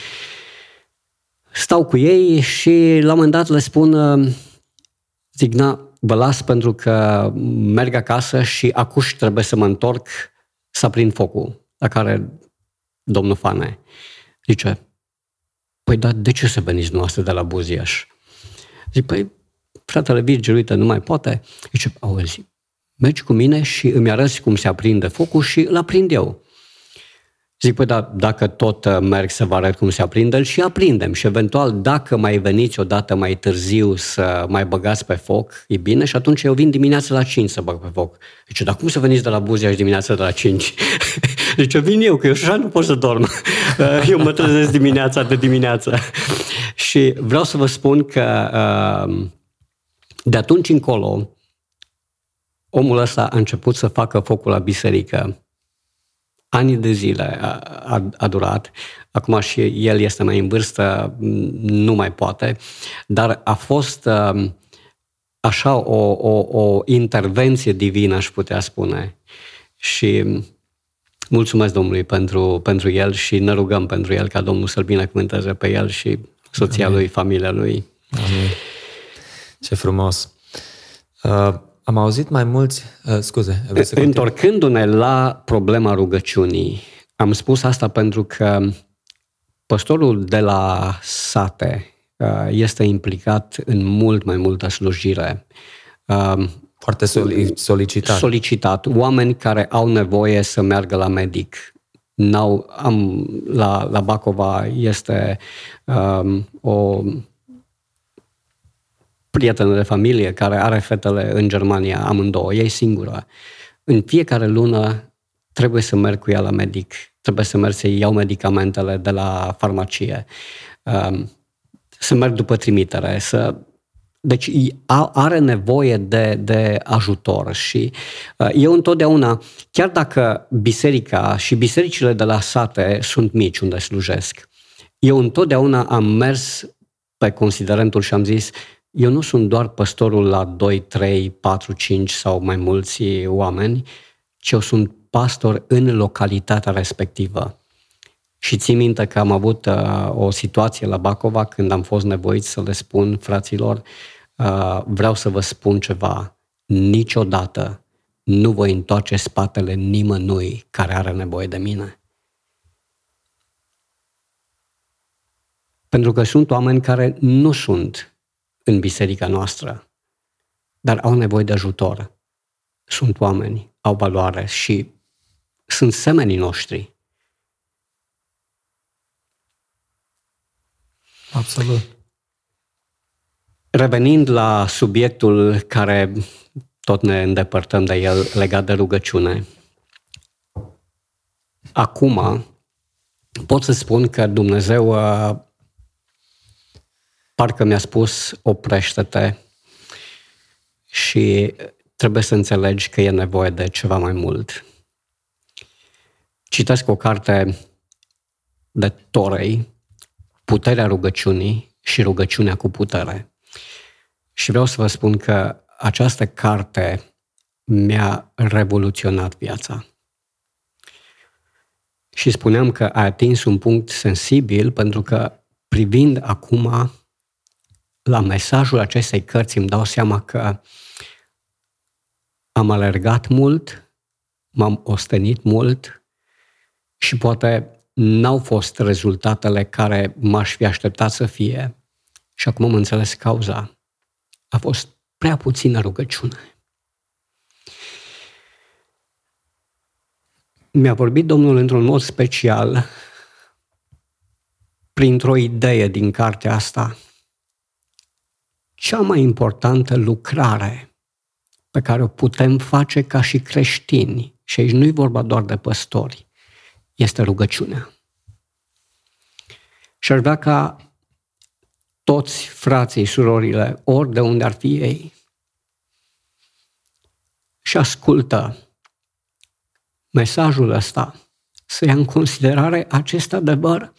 stau cu ei și la un moment dat le spun, uh, zic, na, vă las pentru că merg acasă și acuș trebuie să mă întorc să aprind focul. La care domnul Fane zice, păi dar de ce să veniți noastră de la Buziaș? Zic, păi fratele Virgil, uite, nu mai poate. Zice, auzi, mergi cu mine și îmi arăți cum se aprinde focul și îl aprind eu. Zic, păi da, dacă tot uh, merg să vă arăt cum se aprinde, și aprindem. Și eventual, dacă mai veniți odată mai târziu să mai băgați pe foc, e bine, și atunci eu vin dimineața la 5 să băg pe foc. Zice, dar cum să veniți de la Buzia și dimineața de la 5? Zice, vin eu, că eu așa nu pot să dorm. Eu mă trezesc dimineața de dimineață. și vreau să vă spun că uh, de atunci încolo, omul ăsta a început să facă focul la biserică ani de zile a, a, a durat. Acum și el este mai în vârstă, nu mai poate, dar a fost uh, așa o, o, o intervenție divină, aș putea spune. Și mulțumesc Domnului pentru, pentru el și ne rugăm pentru el ca Domnul să-l binecuvânteze pe el și soția Amin. lui, familia lui. Amin. Ce frumos! Uh, am auzit mai mulți... Uh, scuze, să Întorcându-ne la problema rugăciunii, am spus asta pentru că păstorul de la sate uh, este implicat în mult mai multă slujire. Uh, Foarte solicitat. Solicitat. Oameni care au nevoie să meargă la medic. N-au, am, la, la Bacova este um, o prietenă de familie care are fetele în Germania, amândouă, ei singură. În fiecare lună trebuie să merg cu ea la medic, trebuie să merg să iau medicamentele de la farmacie, um, să merg după trimitere, să deci are nevoie de, de ajutor și uh, eu întotdeauna, chiar dacă biserica și bisericile de la sate sunt mici unde slujesc, eu întotdeauna am mers pe considerentul și am zis, eu nu sunt doar păstorul la 2, 3, 4, 5 sau mai mulți oameni, ci eu sunt pastor în localitatea respectivă. Și țin minte că am avut uh, o situație la Bacova când am fost nevoit să le spun fraților, uh, vreau să vă spun ceva, niciodată nu voi întoarce spatele nimănui care are nevoie de mine. Pentru că sunt oameni care nu sunt în biserica noastră, dar au nevoie de ajutor. Sunt oameni, au valoare și sunt semenii noștri. Absolut. Revenind la subiectul care tot ne îndepărtăm de el legat de rugăciune, acum pot să spun că Dumnezeu uh, parcă mi-a spus oprește-te și trebuie să înțelegi că e nevoie de ceva mai mult. Citesc o carte de Torei, Puterea rugăciunii și rugăciunea cu putere. Și vreau să vă spun că această carte mi-a revoluționat viața. Și spuneam că a atins un punct sensibil pentru că privind acum la mesajul acestei cărți îmi dau seama că am alergat mult, m-am ostenit mult și poate n-au fost rezultatele care m-aș fi așteptat să fie. Și acum am înțeles cauza. A fost prea puțină rugăciune. Mi-a vorbit Domnul într-un mod special printr-o idee din cartea asta cea mai importantă lucrare pe care o putem face ca și creștini, și aici nu e vorba doar de păstori, este rugăciunea. Și ar vrea ca toți frații, surorile, ori de unde ar fi ei, și ascultă mesajul ăsta, să ia în considerare acest adevăr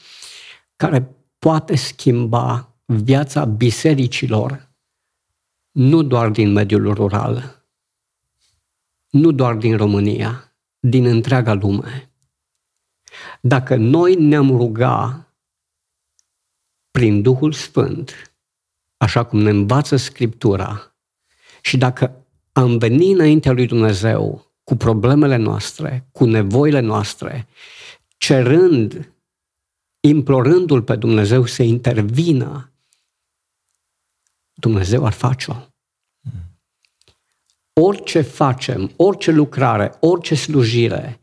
care poate schimba viața bisericilor nu doar din mediul rural, nu doar din România, din întreaga lume. Dacă noi ne-am ruga prin Duhul Sfânt, așa cum ne învață Scriptura, și dacă am venit înaintea lui Dumnezeu cu problemele noastre, cu nevoile noastre, cerând, implorându-L pe Dumnezeu să intervină Dumnezeu ar face-o. Orice facem, orice lucrare, orice slujire,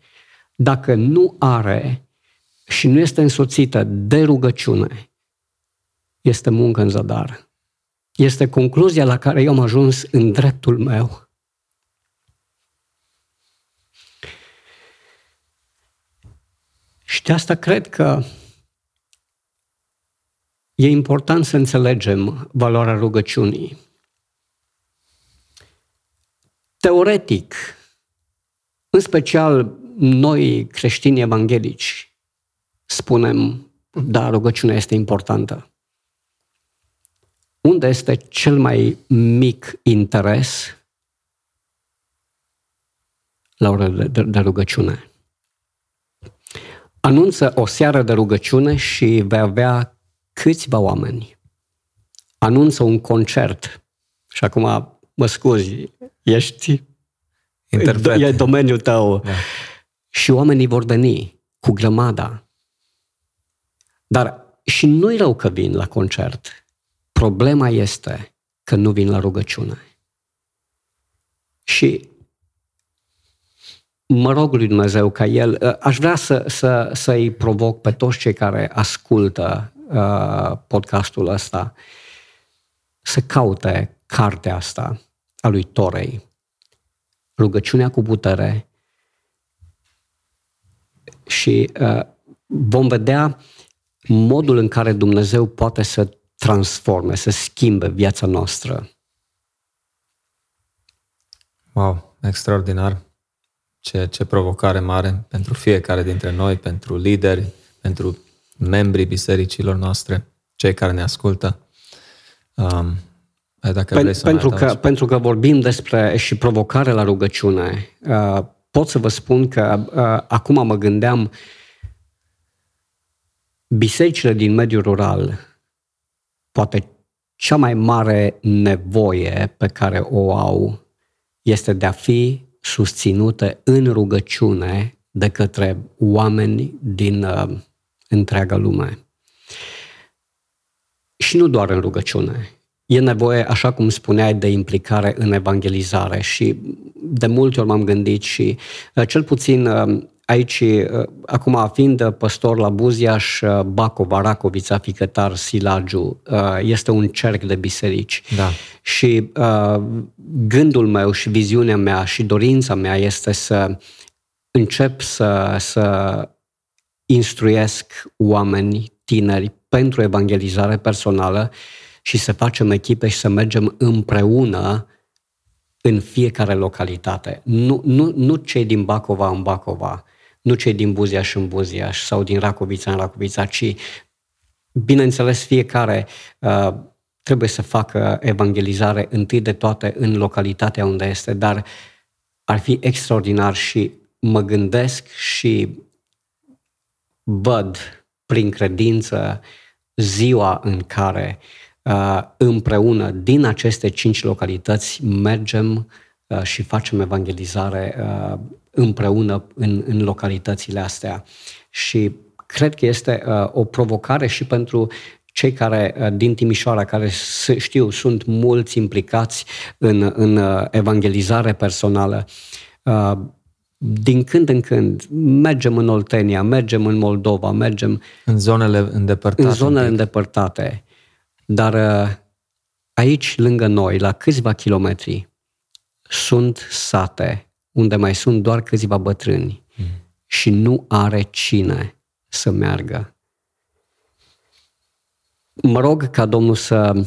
dacă nu are și nu este însoțită de rugăciune, este muncă în zadar. Este concluzia la care eu am ajuns în dreptul meu. Și de asta cred că E important să înțelegem valoarea rugăciunii. Teoretic, în special noi creștini evanghelici, spunem, da, rugăciunea este importantă. Unde este cel mai mic interes la ora de, de, de rugăciune? Anunță o seară de rugăciune și vei avea câțiva oameni anunță un concert și acum mă scuzi, ești... Interpret. E domeniul tău. Da. Și oamenii vor veni cu grămada. Dar și nu-i rău că vin la concert. Problema este că nu vin la rugăciune. Și mă rog lui Dumnezeu ca El, ă, aș vrea să, să, să-i provoc pe toți cei care ascultă uh, podcastul ăsta să caute cartea asta a lui Torei, rugăciunea cu putere și uh, vom vedea modul în care Dumnezeu poate să transforme, să schimbe viața noastră. Wow, extraordinar. Ce, ce provocare mare pentru fiecare dintre noi, pentru lideri, pentru membrii bisericilor noastre, cei care ne ascultă. Um, dacă Pen, să pentru, că, pentru că vorbim despre și provocare la rugăciune, uh, pot să vă spun că uh, acum mă gândeam bisericile din mediul rural, poate cea mai mare nevoie pe care o au este de a fi susținute în rugăciune de către oameni din uh, întreaga lume. Și nu doar în rugăciune. E nevoie, așa cum spuneai, de implicare în evangelizare și de multe ori m-am gândit și uh, cel puțin uh, aici, uh, acum fiind păstor la Buziaș, Bacova, Racovița, Ficătar, Silagiu, este un cerc de biserici. Da. Și gândul meu și viziunea mea și dorința mea este să încep să, să instruiesc oameni tineri pentru evangelizare personală și să facem echipe și să mergem împreună în fiecare localitate. Nu, nu, nu cei din Bacova în Bacova, nu cei din Buziaș în Buziaș sau din Racovița în Racovița, ci, bineînțeles, fiecare uh, trebuie să facă evangelizare întâi de toate în localitatea unde este, dar ar fi extraordinar și mă gândesc și văd prin credință ziua în care uh, împreună din aceste cinci localități mergem uh, și facem evangelizare uh, împreună în, în localitățile astea. Și cred că este o provocare și pentru cei care din Timișoara, care știu, sunt mulți implicați în, în evangelizare personală, din când în când mergem în Oltenia, mergem în Moldova, mergem în zonele îndepărtate. În zonele îndepărtate. Dar uh, aici, lângă noi, la câțiva kilometri, sunt sate unde mai sunt doar câțiva bătrâni mm. și nu are cine să meargă. Mă rog ca Domnul să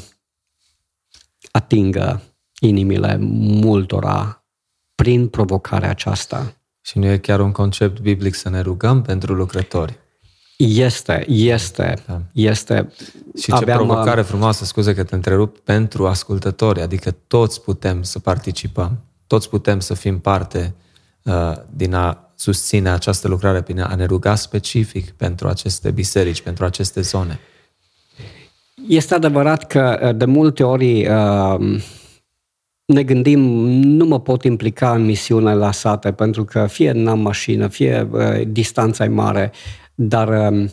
atingă inimile multora prin provocarea aceasta. Și nu e chiar un concept biblic să ne rugăm pentru lucrători. Este, este, da. este. Și ce Aveam, provocare frumoasă, scuze că te întrerup, pentru ascultători, adică toți putem să participăm, toți putem să fim parte uh, din a susține această lucrare prin a ne ruga specific pentru aceste biserici, pentru aceste zone. Este adevărat că uh, de multe ori uh, ne gândim, nu mă pot implica în misiune la sate, pentru că fie n-am mașină, fie uh, distanța e mare, dar uh,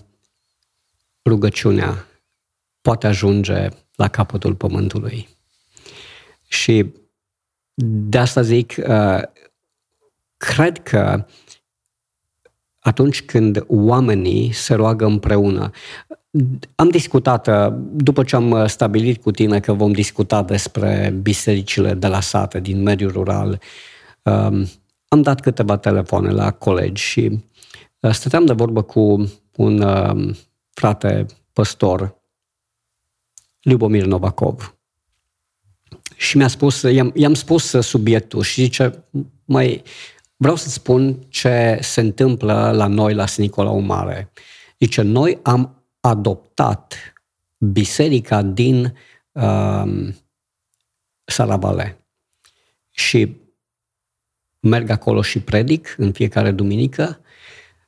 rugăciunea poate ajunge la capătul pământului. Și de asta zic, uh, cred că atunci când oamenii se roagă împreună, am discutat, uh, după ce am uh, stabilit cu tine că vom discuta despre bisericile de la sate, din mediul rural, um, am dat câteva telefoane la colegi și uh, stăteam de vorbă cu un um, frate păstor, Lubomir Novakov. Și mi-a spus, i-am, i-am spus subiectul și zice, mai vreau să spun ce se întâmplă la noi la Nicolau Mare. Zice, noi am adoptat biserica din uh, Saravale și merg acolo și predic în fiecare duminică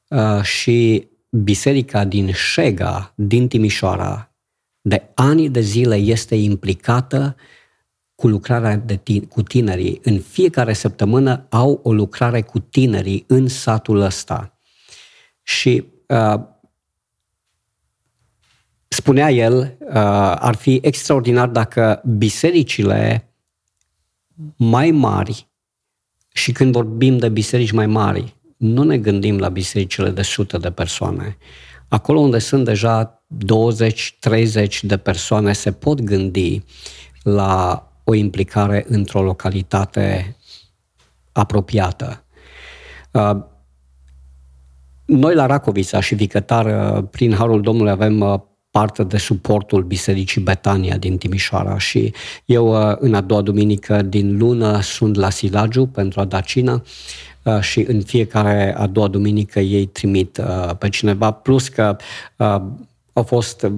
uh, și biserica din Șega, din Timișoara, de ani de zile este implicată cu lucrarea de tine, cu tinerii. În fiecare săptămână au o lucrare cu tinerii în satul ăsta. Și uh, spunea el, uh, ar fi extraordinar dacă bisericile mai mari, și când vorbim de biserici mai mari, nu ne gândim la bisericile de sute de persoane. Acolo unde sunt deja 20-30 de persoane, se pot gândi la o implicare într-o localitate apropiată. Uh, noi la Racovița și Vicătar, uh, prin Harul Domnului, avem uh, parte de suportul Bisericii Betania din Timișoara și eu în a doua duminică din lună sunt la Silagiu pentru a da cină și în fiecare a doua duminică ei trimit pe cineva, plus că au fost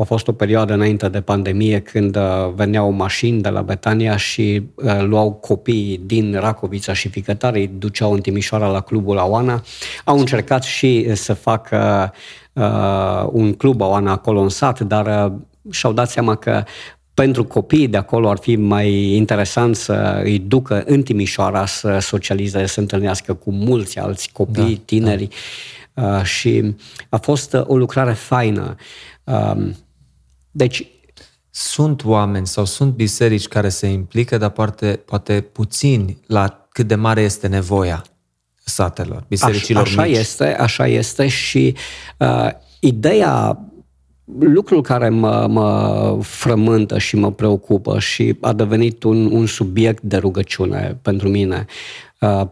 a fost o perioadă înainte de pandemie când uh, veneau mașini de la Betania și uh, luau copii din Racovița și Ficătare, îi duceau în Timișoara la clubul Aoana. Au încercat și să facă uh, un club Aoana acolo în sat, dar uh, și-au dat seama că pentru copiii de acolo ar fi mai interesant să îi ducă în Timișoara să socializeze, să întâlnească cu mulți alți copii, da, tineri. Da. Uh, și a fost uh, o lucrare faină. Uh, deci, sunt oameni sau sunt biserici care se implică, dar poate, poate puțini la cât de mare este nevoia satelor, bisericilor așa, mici. este, așa este și uh, ideea lucrul care mă, mă frământă și mă preocupă și a devenit un, un subiect de rugăciune pentru mine. Uh,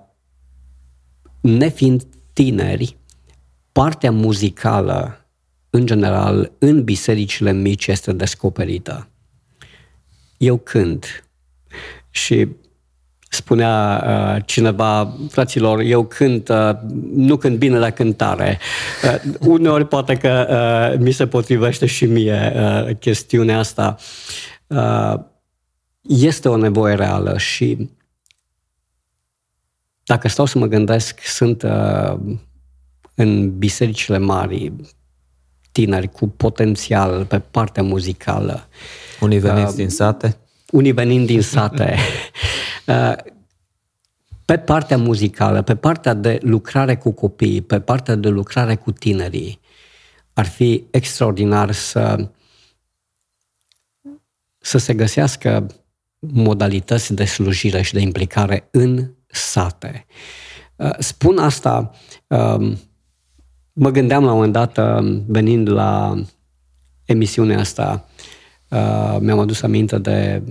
nefiind tineri, partea muzicală în general, în bisericile mici este descoperită. Eu cânt și spunea uh, cineva, fraților, eu cânt, uh, nu cânt bine la cântare. Uh, uneori poate că uh, mi se potrivește și mie uh, chestiunea asta. Uh, este o nevoie reală și dacă stau să mă gândesc, sunt uh, în bisericile mari, tineri cu potențial pe partea muzicală. Unii veniți uh, din sate? Unii venind din sate. uh, pe partea muzicală, pe partea de lucrare cu copiii, pe partea de lucrare cu tinerii, ar fi extraordinar să, să se găsească modalități de slujire și de implicare în sate. Uh, spun asta um, Mă gândeam la un moment dat, uh, venind la emisiunea asta, uh, mi-am adus aminte de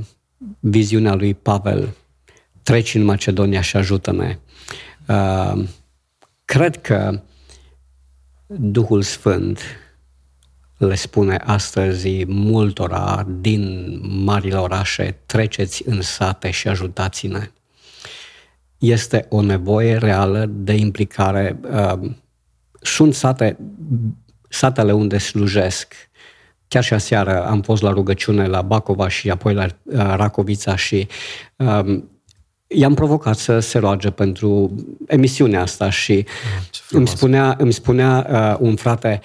viziunea lui Pavel, treci în Macedonia și ajută-ne. Uh, cred că Duhul Sfânt le spune astăzi multora din marile orașe, treceți în sate și ajutați-ne. Este o nevoie reală de implicare sunt sate, satele unde slujesc. Chiar și aseară am fost la rugăciune la Bacova și apoi la uh, Racovița și um, i-am provocat să se roage pentru emisiunea asta și îmi spunea, îmi spunea uh, un frate,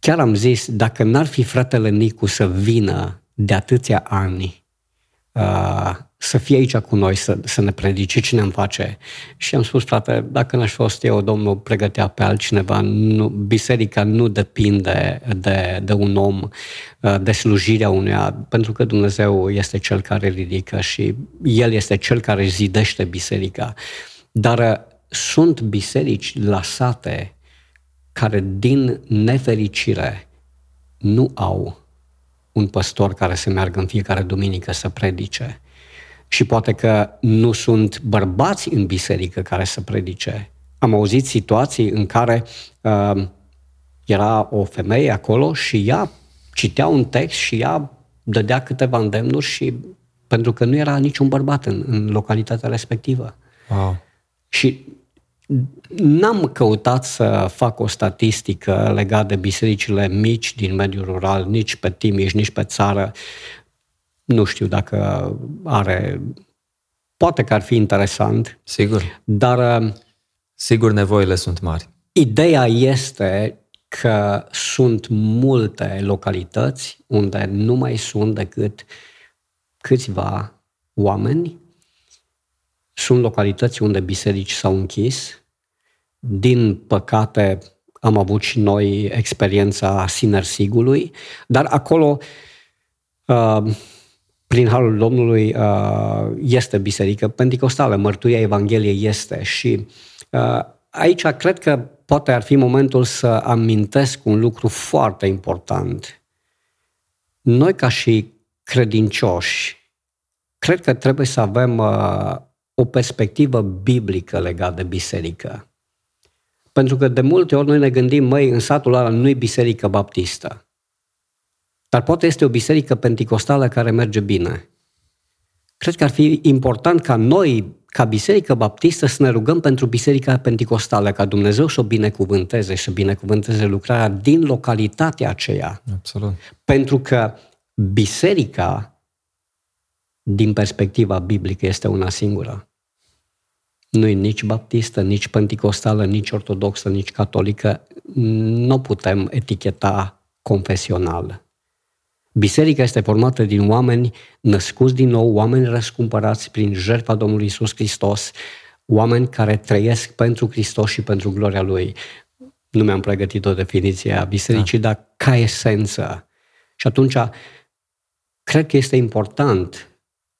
chiar am zis, dacă n-ar fi fratele Nicu să vină de atâția ani, uh, să fie aici cu noi, să, să ne predice, cine îmi face. Și am spus, frate, dacă n-aș fost eu, Domnul pregătea pe altcineva. Nu, biserica nu depinde de, de un om, uh, de slujirea unuia, pentru că Dumnezeu este Cel care ridică și El este Cel care zidește biserica. Dar uh, sunt biserici lasate care din nefericire nu au un păstor care să meargă în fiecare duminică să predice și poate că nu sunt bărbați în biserică care să predice. Am auzit situații în care uh, era o femeie acolo și ea citea un text și ea dădea câteva îndemnuri și pentru că nu era niciun bărbat în, în localitatea respectivă. Wow. Și n-am căutat să fac o statistică legată de bisericile mici din mediul rural, nici pe Timiș, nici pe țară, nu știu dacă are... Poate că ar fi interesant. Sigur. Dar... Uh, Sigur, nevoile sunt mari. Ideea este că sunt multe localități unde nu mai sunt decât câțiva oameni. Sunt localități unde biserici s-au închis. Din păcate, am avut și noi experiența sinersigului, dar acolo, uh, prin Harul Domnului, uh, este biserică pentecostală, mărturia Evangheliei este și uh, aici cred că poate ar fi momentul să amintesc un lucru foarte important. Noi ca și credincioși, cred că trebuie să avem o perspectivă biblică legată de biserică. Pentru că de multe ori noi ne gândim, măi, în satul ăla nu e biserică baptistă. Dar poate este o biserică penticostală care merge bine. Cred că ar fi important ca noi, ca biserică baptistă, să ne rugăm pentru biserica penticostală, ca Dumnezeu să o binecuvânteze și să binecuvânteze lucrarea din localitatea aceea. Absolut. Pentru că biserica, din perspectiva biblică, este una singură nu e nici baptistă, nici penticostală, nici ortodoxă, nici catolică, nu putem eticheta confesional. Biserica este formată din oameni născuți din nou, oameni răscumpărați prin jertfa Domnului Isus Hristos, oameni care trăiesc pentru Hristos și pentru gloria Lui. Nu mi-am pregătit o definiție a bisericii, da. dar ca esență. Și atunci, cred că este important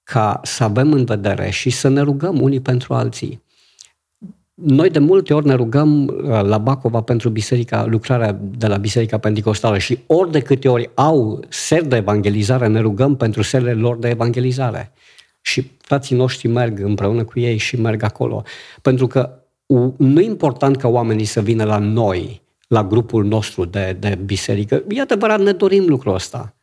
ca să avem în vedere și să ne rugăm unii pentru alții. Noi de multe ori ne rugăm uh, la Bacova pentru biserica, lucrarea de la Biserica Pentecostală și ori de câte ori au ser de evangelizare, ne rugăm pentru serele lor de evangelizare. Și frații noștri merg împreună cu ei și merg acolo. Pentru că nu e important ca oamenii să vină la noi, la grupul nostru de, de biserică. E adevărat, ne dorim lucrul ăsta.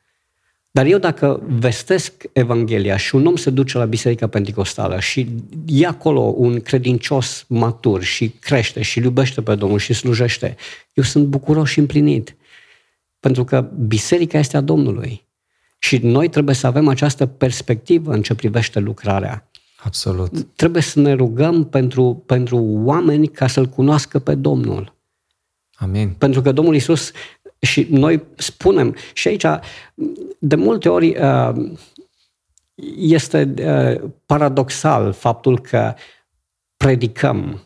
Dar eu dacă vestesc Evanghelia și un om se duce la Biserica Pentecostală și e acolo un credincios matur și crește și iubește pe Domnul și slujește, eu sunt bucuros și împlinit. Pentru că biserica este a Domnului. Și noi trebuie să avem această perspectivă în ce privește lucrarea. Absolut. Trebuie să ne rugăm pentru, pentru oameni ca să-L cunoască pe Domnul. Amin. Pentru că Domnul Isus și noi spunem, și aici de multe ori uh, este uh, paradoxal faptul că predicăm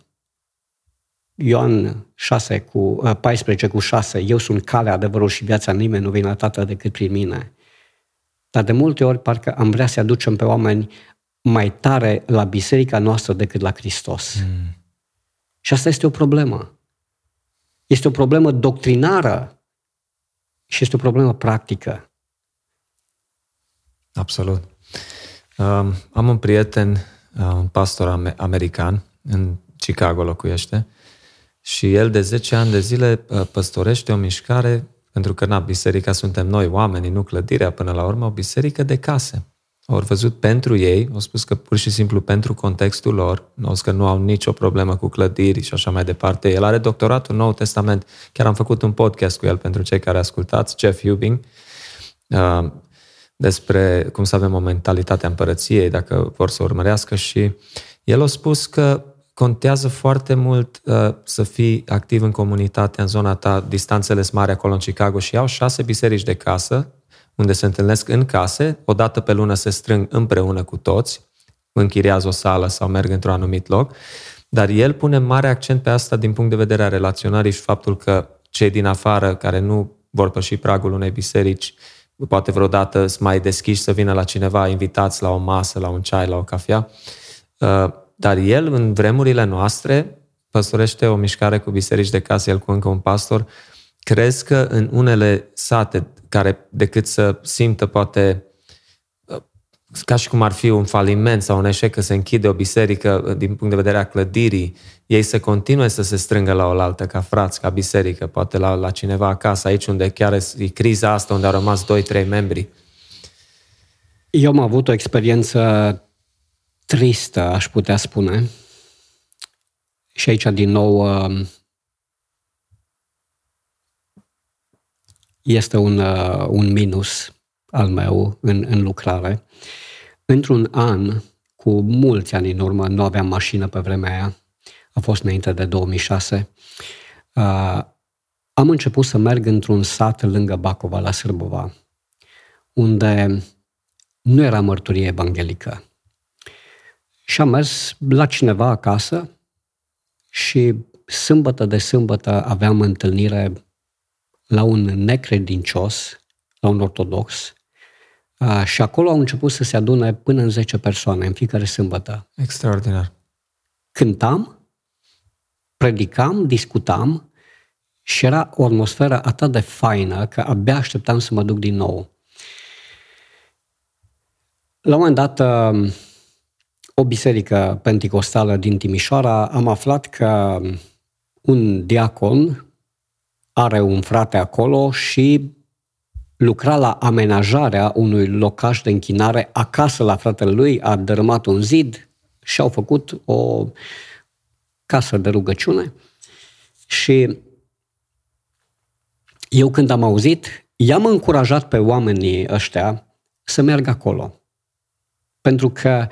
Ioan 6 cu, 14 uh, cu 6, eu sunt calea, adevărul și viața, nimeni nu vine la Tatăl decât prin mine. Dar de multe ori parcă am vrea să aducem pe oameni mai tare la biserica noastră decât la Hristos. Mm. Și asta este o problemă. Este o problemă doctrinară și este o problemă practică. Absolut. Um, am un prieten, uh, un pastor american, în Chicago locuiește, și el de 10 ani de zile uh, păstorește o mișcare, pentru că, na, biserica suntem noi, oamenii, nu clădirea până la urmă, o biserică de case. Au văzut pentru ei, au spus că pur și simplu pentru contextul lor, au spus că nu au nicio problemă cu clădiri și așa mai departe. El are doctoratul în Nou Testament. Chiar am făcut un podcast cu el pentru cei care ascultați, Jeff Hubing, uh, despre cum să avem o mentalitate a împărăției, dacă vor să urmărească și el a spus că contează foarte mult uh, să fii activ în comunitate, în zona ta, distanțele sunt mari acolo în Chicago și au șase biserici de casă unde se întâlnesc în case, o dată pe lună se strâng împreună cu toți, închiriază o sală sau merg într-un anumit loc, dar el pune mare accent pe asta din punct de vedere a relaționării și faptul că cei din afară care nu vor păși pragul unei biserici, poate vreodată să mai deschiși să vină la cineva, invitați la o masă, la un ceai, la o cafea. Uh, dar el, în vremurile noastre, păstorește o mișcare cu biserici de casă, el cu încă un pastor, crezi că în unele sate care decât să simtă poate ca și cum ar fi un faliment sau un eșec că se închide o biserică din punct de vedere a clădirii, ei să continue să se strângă la oaltă ca frați, ca biserică, poate la, la cineva acasă, aici unde chiar e criza asta, unde au rămas 2-3 membri. Eu am avut o experiență tristă, aș putea spune. Și aici, din nou, este un, uh, un minus al meu în, în lucrare. Într-un an, cu mulți ani în urmă, nu aveam mașină pe vremea aia, a fost înainte de 2006, uh, am început să merg într-un sat lângă Bacova, la Sârbova, unde nu era mărturie evanghelică. Și am mers la cineva acasă și sâmbătă de sâmbătă aveam întâlnire la un necredincios, la un ortodox, și acolo au început să se adune până în 10 persoane în fiecare sâmbătă. Extraordinar. Cântam, predicam, discutam și era o atmosferă atât de faină că abia așteptam să mă duc din nou. La un moment dat, o biserică penticostală din Timișoara, am aflat că un diacon are un frate acolo și lucra la amenajarea unui locaș de închinare acasă la fratele lui, a dărâmat un zid și au făcut o casă de rugăciune. Și eu când am auzit, i-am încurajat pe oamenii ăștia să meargă acolo. Pentru că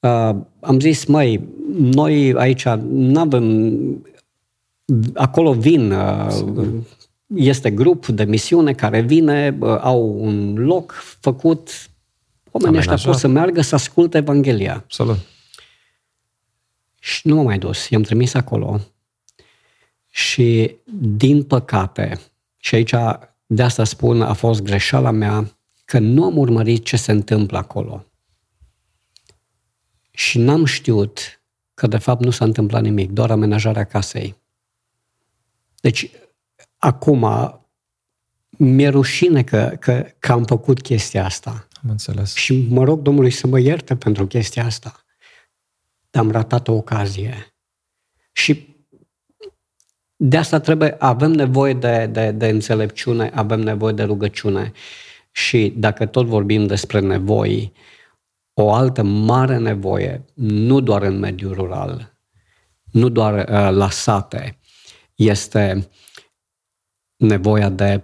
uh, am zis, măi, noi aici nu avem acolo vin, uh, este grup de misiune care vine, uh, au un loc făcut, oamenii ăștia pot să meargă să asculte Evanghelia. Absolut. Și nu m-am mai dus, i-am trimis acolo. Și, din păcate, și aici de asta spun, a fost greșeala mea, că nu am urmărit ce se întâmplă acolo. Și n-am știut că de fapt nu s-a întâmplat nimic, doar amenajarea casei. Deci, acum, mi-e rușine că, că, că am făcut chestia asta. Am înțeles. Și mă rog Domnului să mă ierte pentru chestia asta. Dar am ratat o ocazie. Și de asta trebuie, avem nevoie de, de, de înțelepciune, avem nevoie de rugăciune. Și dacă tot vorbim despre nevoi, o altă mare nevoie, nu doar în mediul rural, nu doar uh, la sate, este nevoia de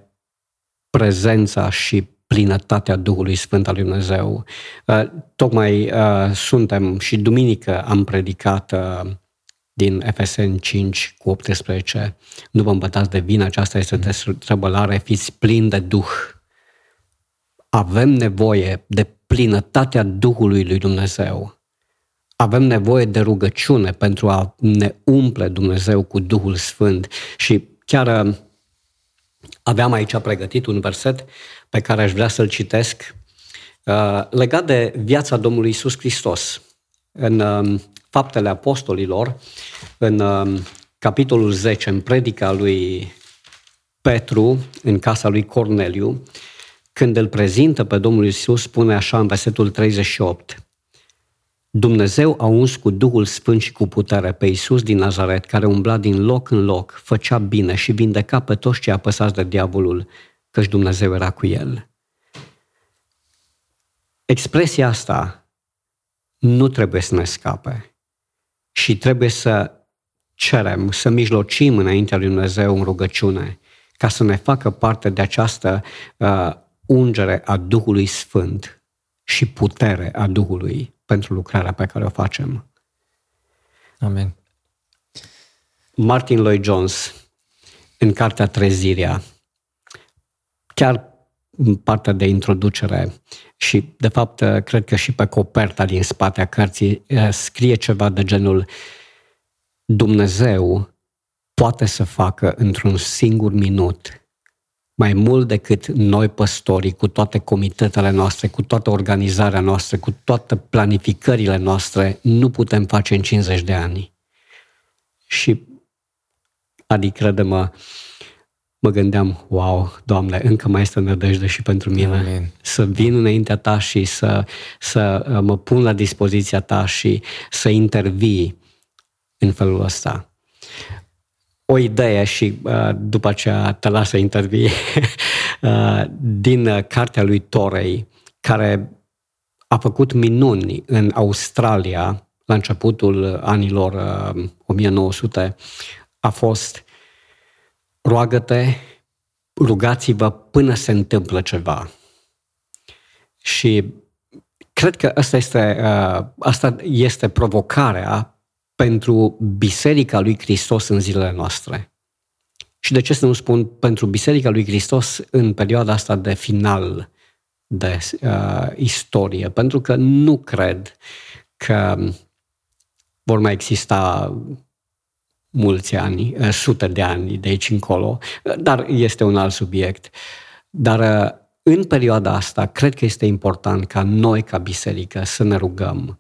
prezența și plinătatea Duhului Sfânt al Lui Dumnezeu. Uh, tocmai uh, suntem și duminică am predicat uh, din FSN 5 cu 18. Nu vă îmbătați de vină, aceasta este destrăbălare, fiți plini de Duh. Avem nevoie de plinătatea Duhului lui Dumnezeu avem nevoie de rugăciune pentru a ne umple Dumnezeu cu Duhul Sfânt. Și chiar uh, aveam aici pregătit un verset pe care aș vrea să-l citesc uh, legat de viața Domnului Isus Hristos. În uh, Faptele Apostolilor, în capitolul 10, în predica lui Petru, în casa lui Corneliu, când îl prezintă pe Domnul Isus, spune așa în versetul 38, Dumnezeu a uns cu Duhul Sfânt și cu putere pe Iisus din Nazaret, care umbla din loc în loc, făcea bine și vindeca pe toți cei apăsați de diavolul, căci Dumnezeu era cu el. Expresia asta nu trebuie să ne scape și trebuie să cerem, să mijlocim înaintea lui Dumnezeu în rugăciune, ca să ne facă parte de această uh, ungere a Duhului Sfânt și putere a Duhului pentru lucrarea pe care o facem. Amen. Martin Lloyd Jones, în cartea Trezirea, chiar în partea de introducere și, de fapt, cred că și pe coperta din spatea cărții eh, scrie ceva de genul Dumnezeu poate să facă într-un singur minut mai mult decât noi păstorii, cu toate comitetele noastre, cu toată organizarea noastră, cu toate planificările noastre, nu putem face în 50 de ani. Și, adică, crede-mă, mă gândeam, wow, Doamne, încă mai este nădejde și pentru mine. Amen. Să vin înaintea Ta și să, să uh, mă pun la dispoziția Ta și să intervii în felul ăsta o idee și uh, după aceea te las să intervii uh, din cartea lui Torei, care a făcut minuni în Australia la începutul anilor 1900, a fost roagă-te, rugați-vă până se întâmplă ceva. Și cred că asta este, asta este provocarea pentru Biserica lui Hristos în zilele noastre. Și de ce să nu spun pentru Biserica lui Hristos în perioada asta de final de uh, istorie, pentru că nu cred că vor mai exista mulți ani, uh, sute de ani de aici încolo, dar este un alt subiect. Dar uh, în perioada asta, cred că este important ca noi, ca biserică, să ne rugăm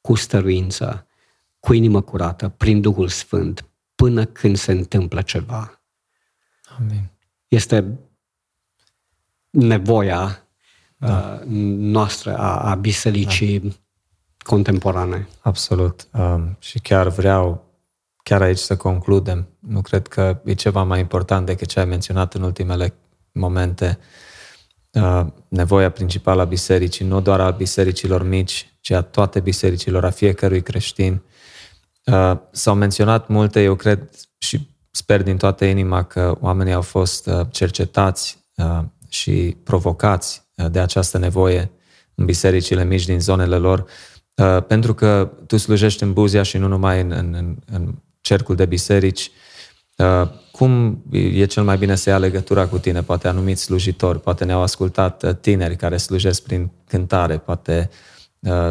cu stăruință, cu inimă curată, prin Duhul Sfânt, până când se întâmplă ceva. Amin. Este nevoia da. Uh, noastră a, a bisericii da. contemporane. Absolut. Um, și chiar vreau chiar aici să concludem. Nu cred că e ceva mai important decât ce ai menționat în ultimele momente. Uh, nevoia principală a bisericii, nu doar a bisericilor mici, ci a toate bisericilor, a fiecărui creștin. Uh, s-au menționat multe, eu cred și sper din toată inima că oamenii au fost uh, cercetați uh, și provocați uh, de această nevoie în bisericile mici din zonele lor, uh, pentru că tu slujești în Buzia și nu numai în, în, în cercul de biserici, uh, cum e cel mai bine să ia legătura cu tine? Poate anumiți slujitori, poate ne-au ascultat tineri care slujesc prin cântare, poate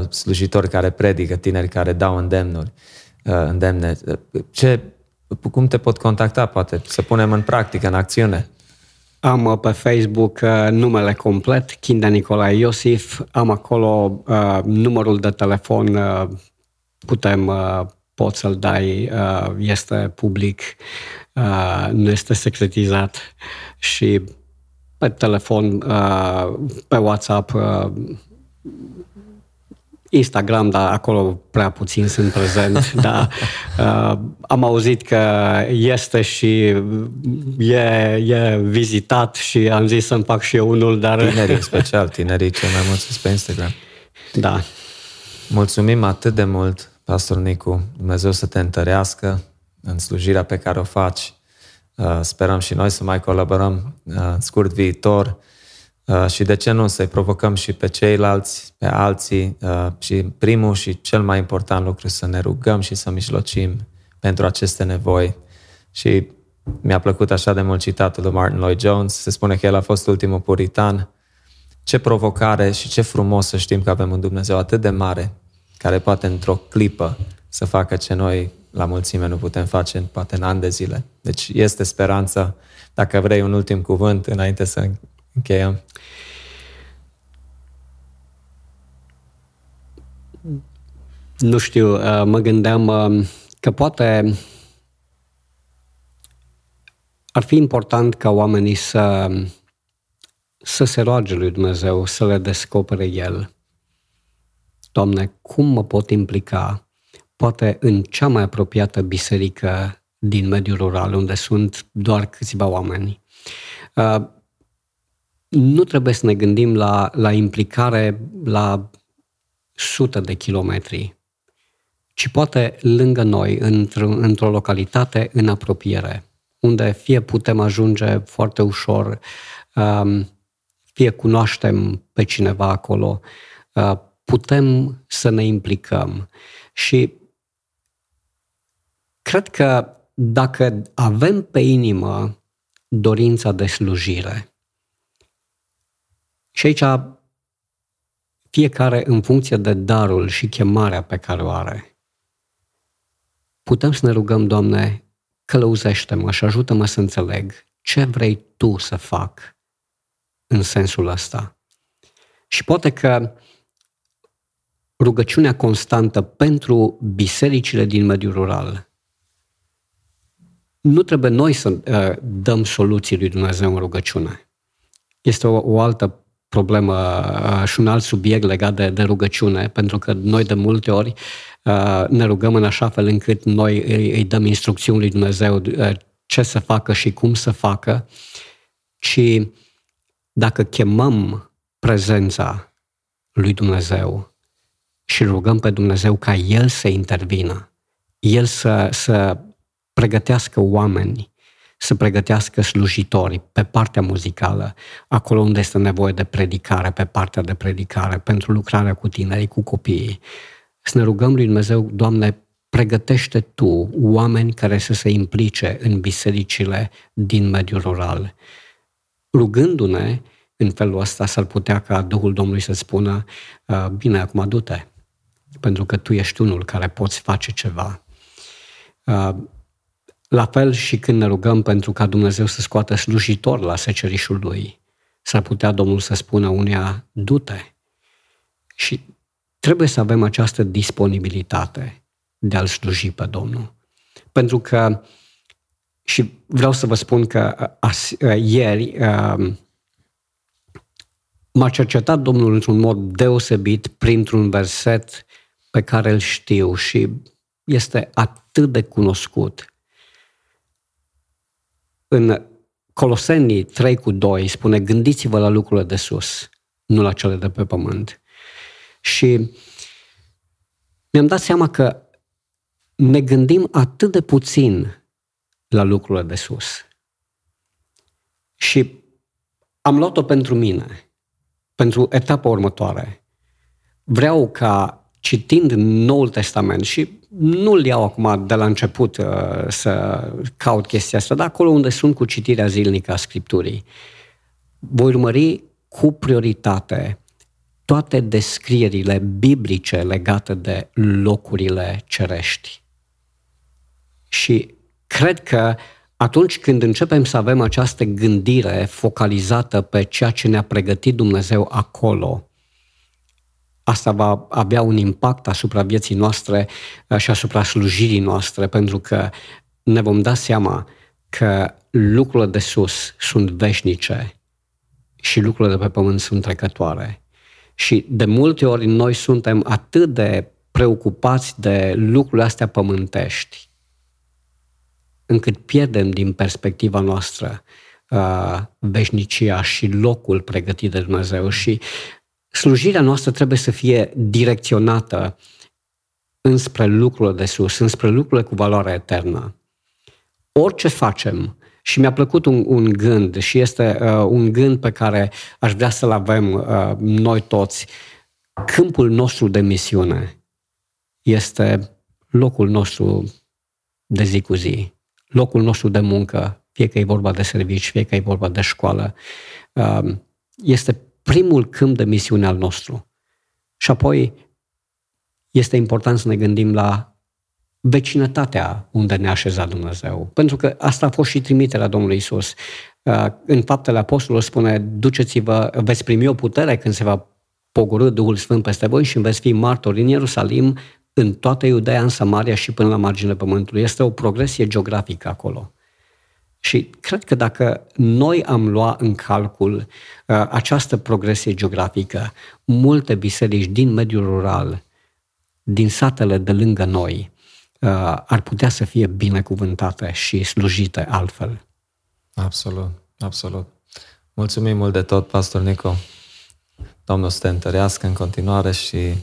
slujitori care predică, tineri care dau îndemnuri, îndemne. Ce, cum te pot contacta, poate, să punem în practică, în acțiune? Am uh, pe Facebook uh, numele complet, Kinda Nicolae Iosif. Am acolo uh, numărul de telefon, uh, putem, uh, pot să-l dai, uh, este public, uh, nu este secretizat și pe telefon, uh, pe WhatsApp, uh, Instagram, dar acolo prea puțin sunt prezent, dar uh, am auzit că este și e, e vizitat și am zis să-mi fac și eu unul, dar... Tinerii, special, tinerii cel mai mulți pe Instagram. Da. Mulțumim atât de mult, Pastor Nicu, Dumnezeu să te întărească în slujirea pe care o faci. Uh, sperăm și noi să mai colaborăm uh, în scurt viitor Uh, și de ce nu să-i provocăm și pe ceilalți, pe alții uh, și primul și cel mai important lucru să ne rugăm și să mijlocim pentru aceste nevoi. Și mi-a plăcut așa de mult citatul lui Martin Lloyd Jones, se spune că el a fost ultimul puritan. Ce provocare și ce frumos să știm că avem un Dumnezeu atât de mare, care poate într-o clipă să facă ce noi la mulțime nu putem face poate în ani de zile. Deci este speranța. Dacă vrei un ultim cuvânt înainte să încheiem. Nu știu, uh, mă gândeam uh, că poate ar fi important ca oamenii să, să se roage lui Dumnezeu, să le descopere El. Doamne, cum mă pot implica, poate în cea mai apropiată biserică din mediul rural, unde sunt doar câțiva oameni. Uh, nu trebuie să ne gândim la, la implicare la sute de kilometri, ci poate lângă noi, într-o, într-o localitate în apropiere, unde fie putem ajunge foarte ușor, um, fie cunoaștem pe cineva acolo, uh, putem să ne implicăm. Și cred că dacă avem pe inimă dorința de slujire, și aici fiecare în funcție de darul și chemarea pe care o are. Putem să ne rugăm, Doamne, călăuzește-mă și ajută-mă să înțeleg ce vrei Tu să fac în sensul ăsta. Și poate că rugăciunea constantă pentru bisericile din mediul rural nu trebuie noi să uh, dăm soluții lui Dumnezeu în rugăciune. Este o, o altă problemă uh, și un alt subiect legat de, de rugăciune, pentru că noi de multe ori uh, ne rugăm în așa fel încât noi îi, îi dăm instrucțiuni lui Dumnezeu uh, ce să facă și cum să facă, ci dacă chemăm prezența lui Dumnezeu și rugăm pe Dumnezeu ca El să intervină, El să, să pregătească oameni să pregătească slujitori pe partea muzicală, acolo unde este nevoie de predicare, pe partea de predicare, pentru lucrarea cu tinerii, cu copiii. Să ne rugăm lui Dumnezeu, Doamne, pregătește Tu oameni care să se implice în bisericile din mediul rural, rugându-ne în felul ăsta s-ar putea ca Duhul Domnului să spună, uh, bine, acum du-te, pentru că tu ești unul care poți face ceva. Uh, la fel și când ne rugăm pentru ca Dumnezeu să scoată slujitor la secerișul lui, s-ar putea Domnul să spună uneia, du-te. Și trebuie să avem această disponibilitate de a-L sluji pe Domnul. Pentru că, și vreau să vă spun că as, ieri m-a cercetat Domnul într-un mod deosebit printr-un verset pe care îl știu și este atât de cunoscut. În Colosenii 3 cu 2 spune, gândiți-vă la lucrurile de sus, nu la cele de pe pământ. Și mi-am dat seama că ne gândim atât de puțin la lucrurile de sus. Și am luat-o pentru mine, pentru etapa următoare. Vreau ca, citind Noul Testament, și nu-l iau acum de la început uh, să caut chestia asta, dar acolo unde sunt cu citirea zilnică a Scripturii, voi urmări cu prioritate toate descrierile biblice legate de locurile cerești. Și cred că atunci când începem să avem această gândire focalizată pe ceea ce ne-a pregătit Dumnezeu acolo, asta va avea un impact asupra vieții noastre uh, și asupra slujirii noastre, pentru că ne vom da seama că lucrurile de sus sunt veșnice și lucrurile de pe pământ sunt trecătoare. Și de multe ori noi suntem atât de preocupați de lucrurile astea pământești, încât pierdem din perspectiva noastră uh, veșnicia și locul pregătit de Dumnezeu și slujirea noastră trebuie să fie direcționată înspre lucrurile de sus, înspre lucrurile cu valoare eternă. Orice facem, și mi-a plăcut un, un gând și este uh, un gând pe care aș vrea să-l avem uh, noi toți. Câmpul nostru de misiune este locul nostru de zi cu zi, locul nostru de muncă, fie că e vorba de servici, fie că e vorba de școală. Uh, este primul câmp de misiune al nostru. Și apoi este important să ne gândim la vecinătatea unde ne-a așezat Dumnezeu. Pentru că asta a fost și trimiterea Domnului Isus. Uh, în faptele apostolilor spune, duceți-vă, veți primi o putere când se va pogorâ Duhul Sfânt peste voi și veți fi martori în Ierusalim, în toată Iudeea, în Samaria și până la marginea pământului. Este o progresie geografică acolo. Și cred că dacă noi am luat în calcul uh, această progresie geografică, multe biserici din mediul rural, din satele de lângă noi, uh, ar putea să fie binecuvântate și slujite altfel. Absolut, absolut. Mulțumim mult de tot, Pastor Nico. Domnul să te întărească în continuare și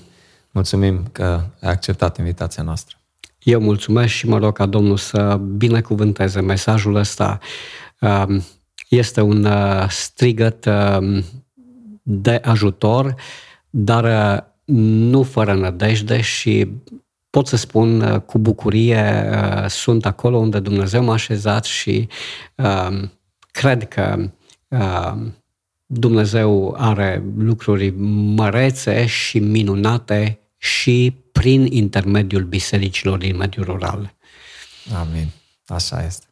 mulțumim că ai acceptat invitația noastră. Eu mulțumesc și mă rog ca Domnul să binecuvânteze mesajul ăsta. Um, este un uh, strigăt um, de ajutor, dar uh, nu fără nădejde și pot să spun uh, cu bucurie sunt acolo unde Dumnezeu m-a așezat și um, cred că Dumnezeu are lucruri mărețe și minunate și prin intermediul bisericilor din mediul rural. Amin. Așa este.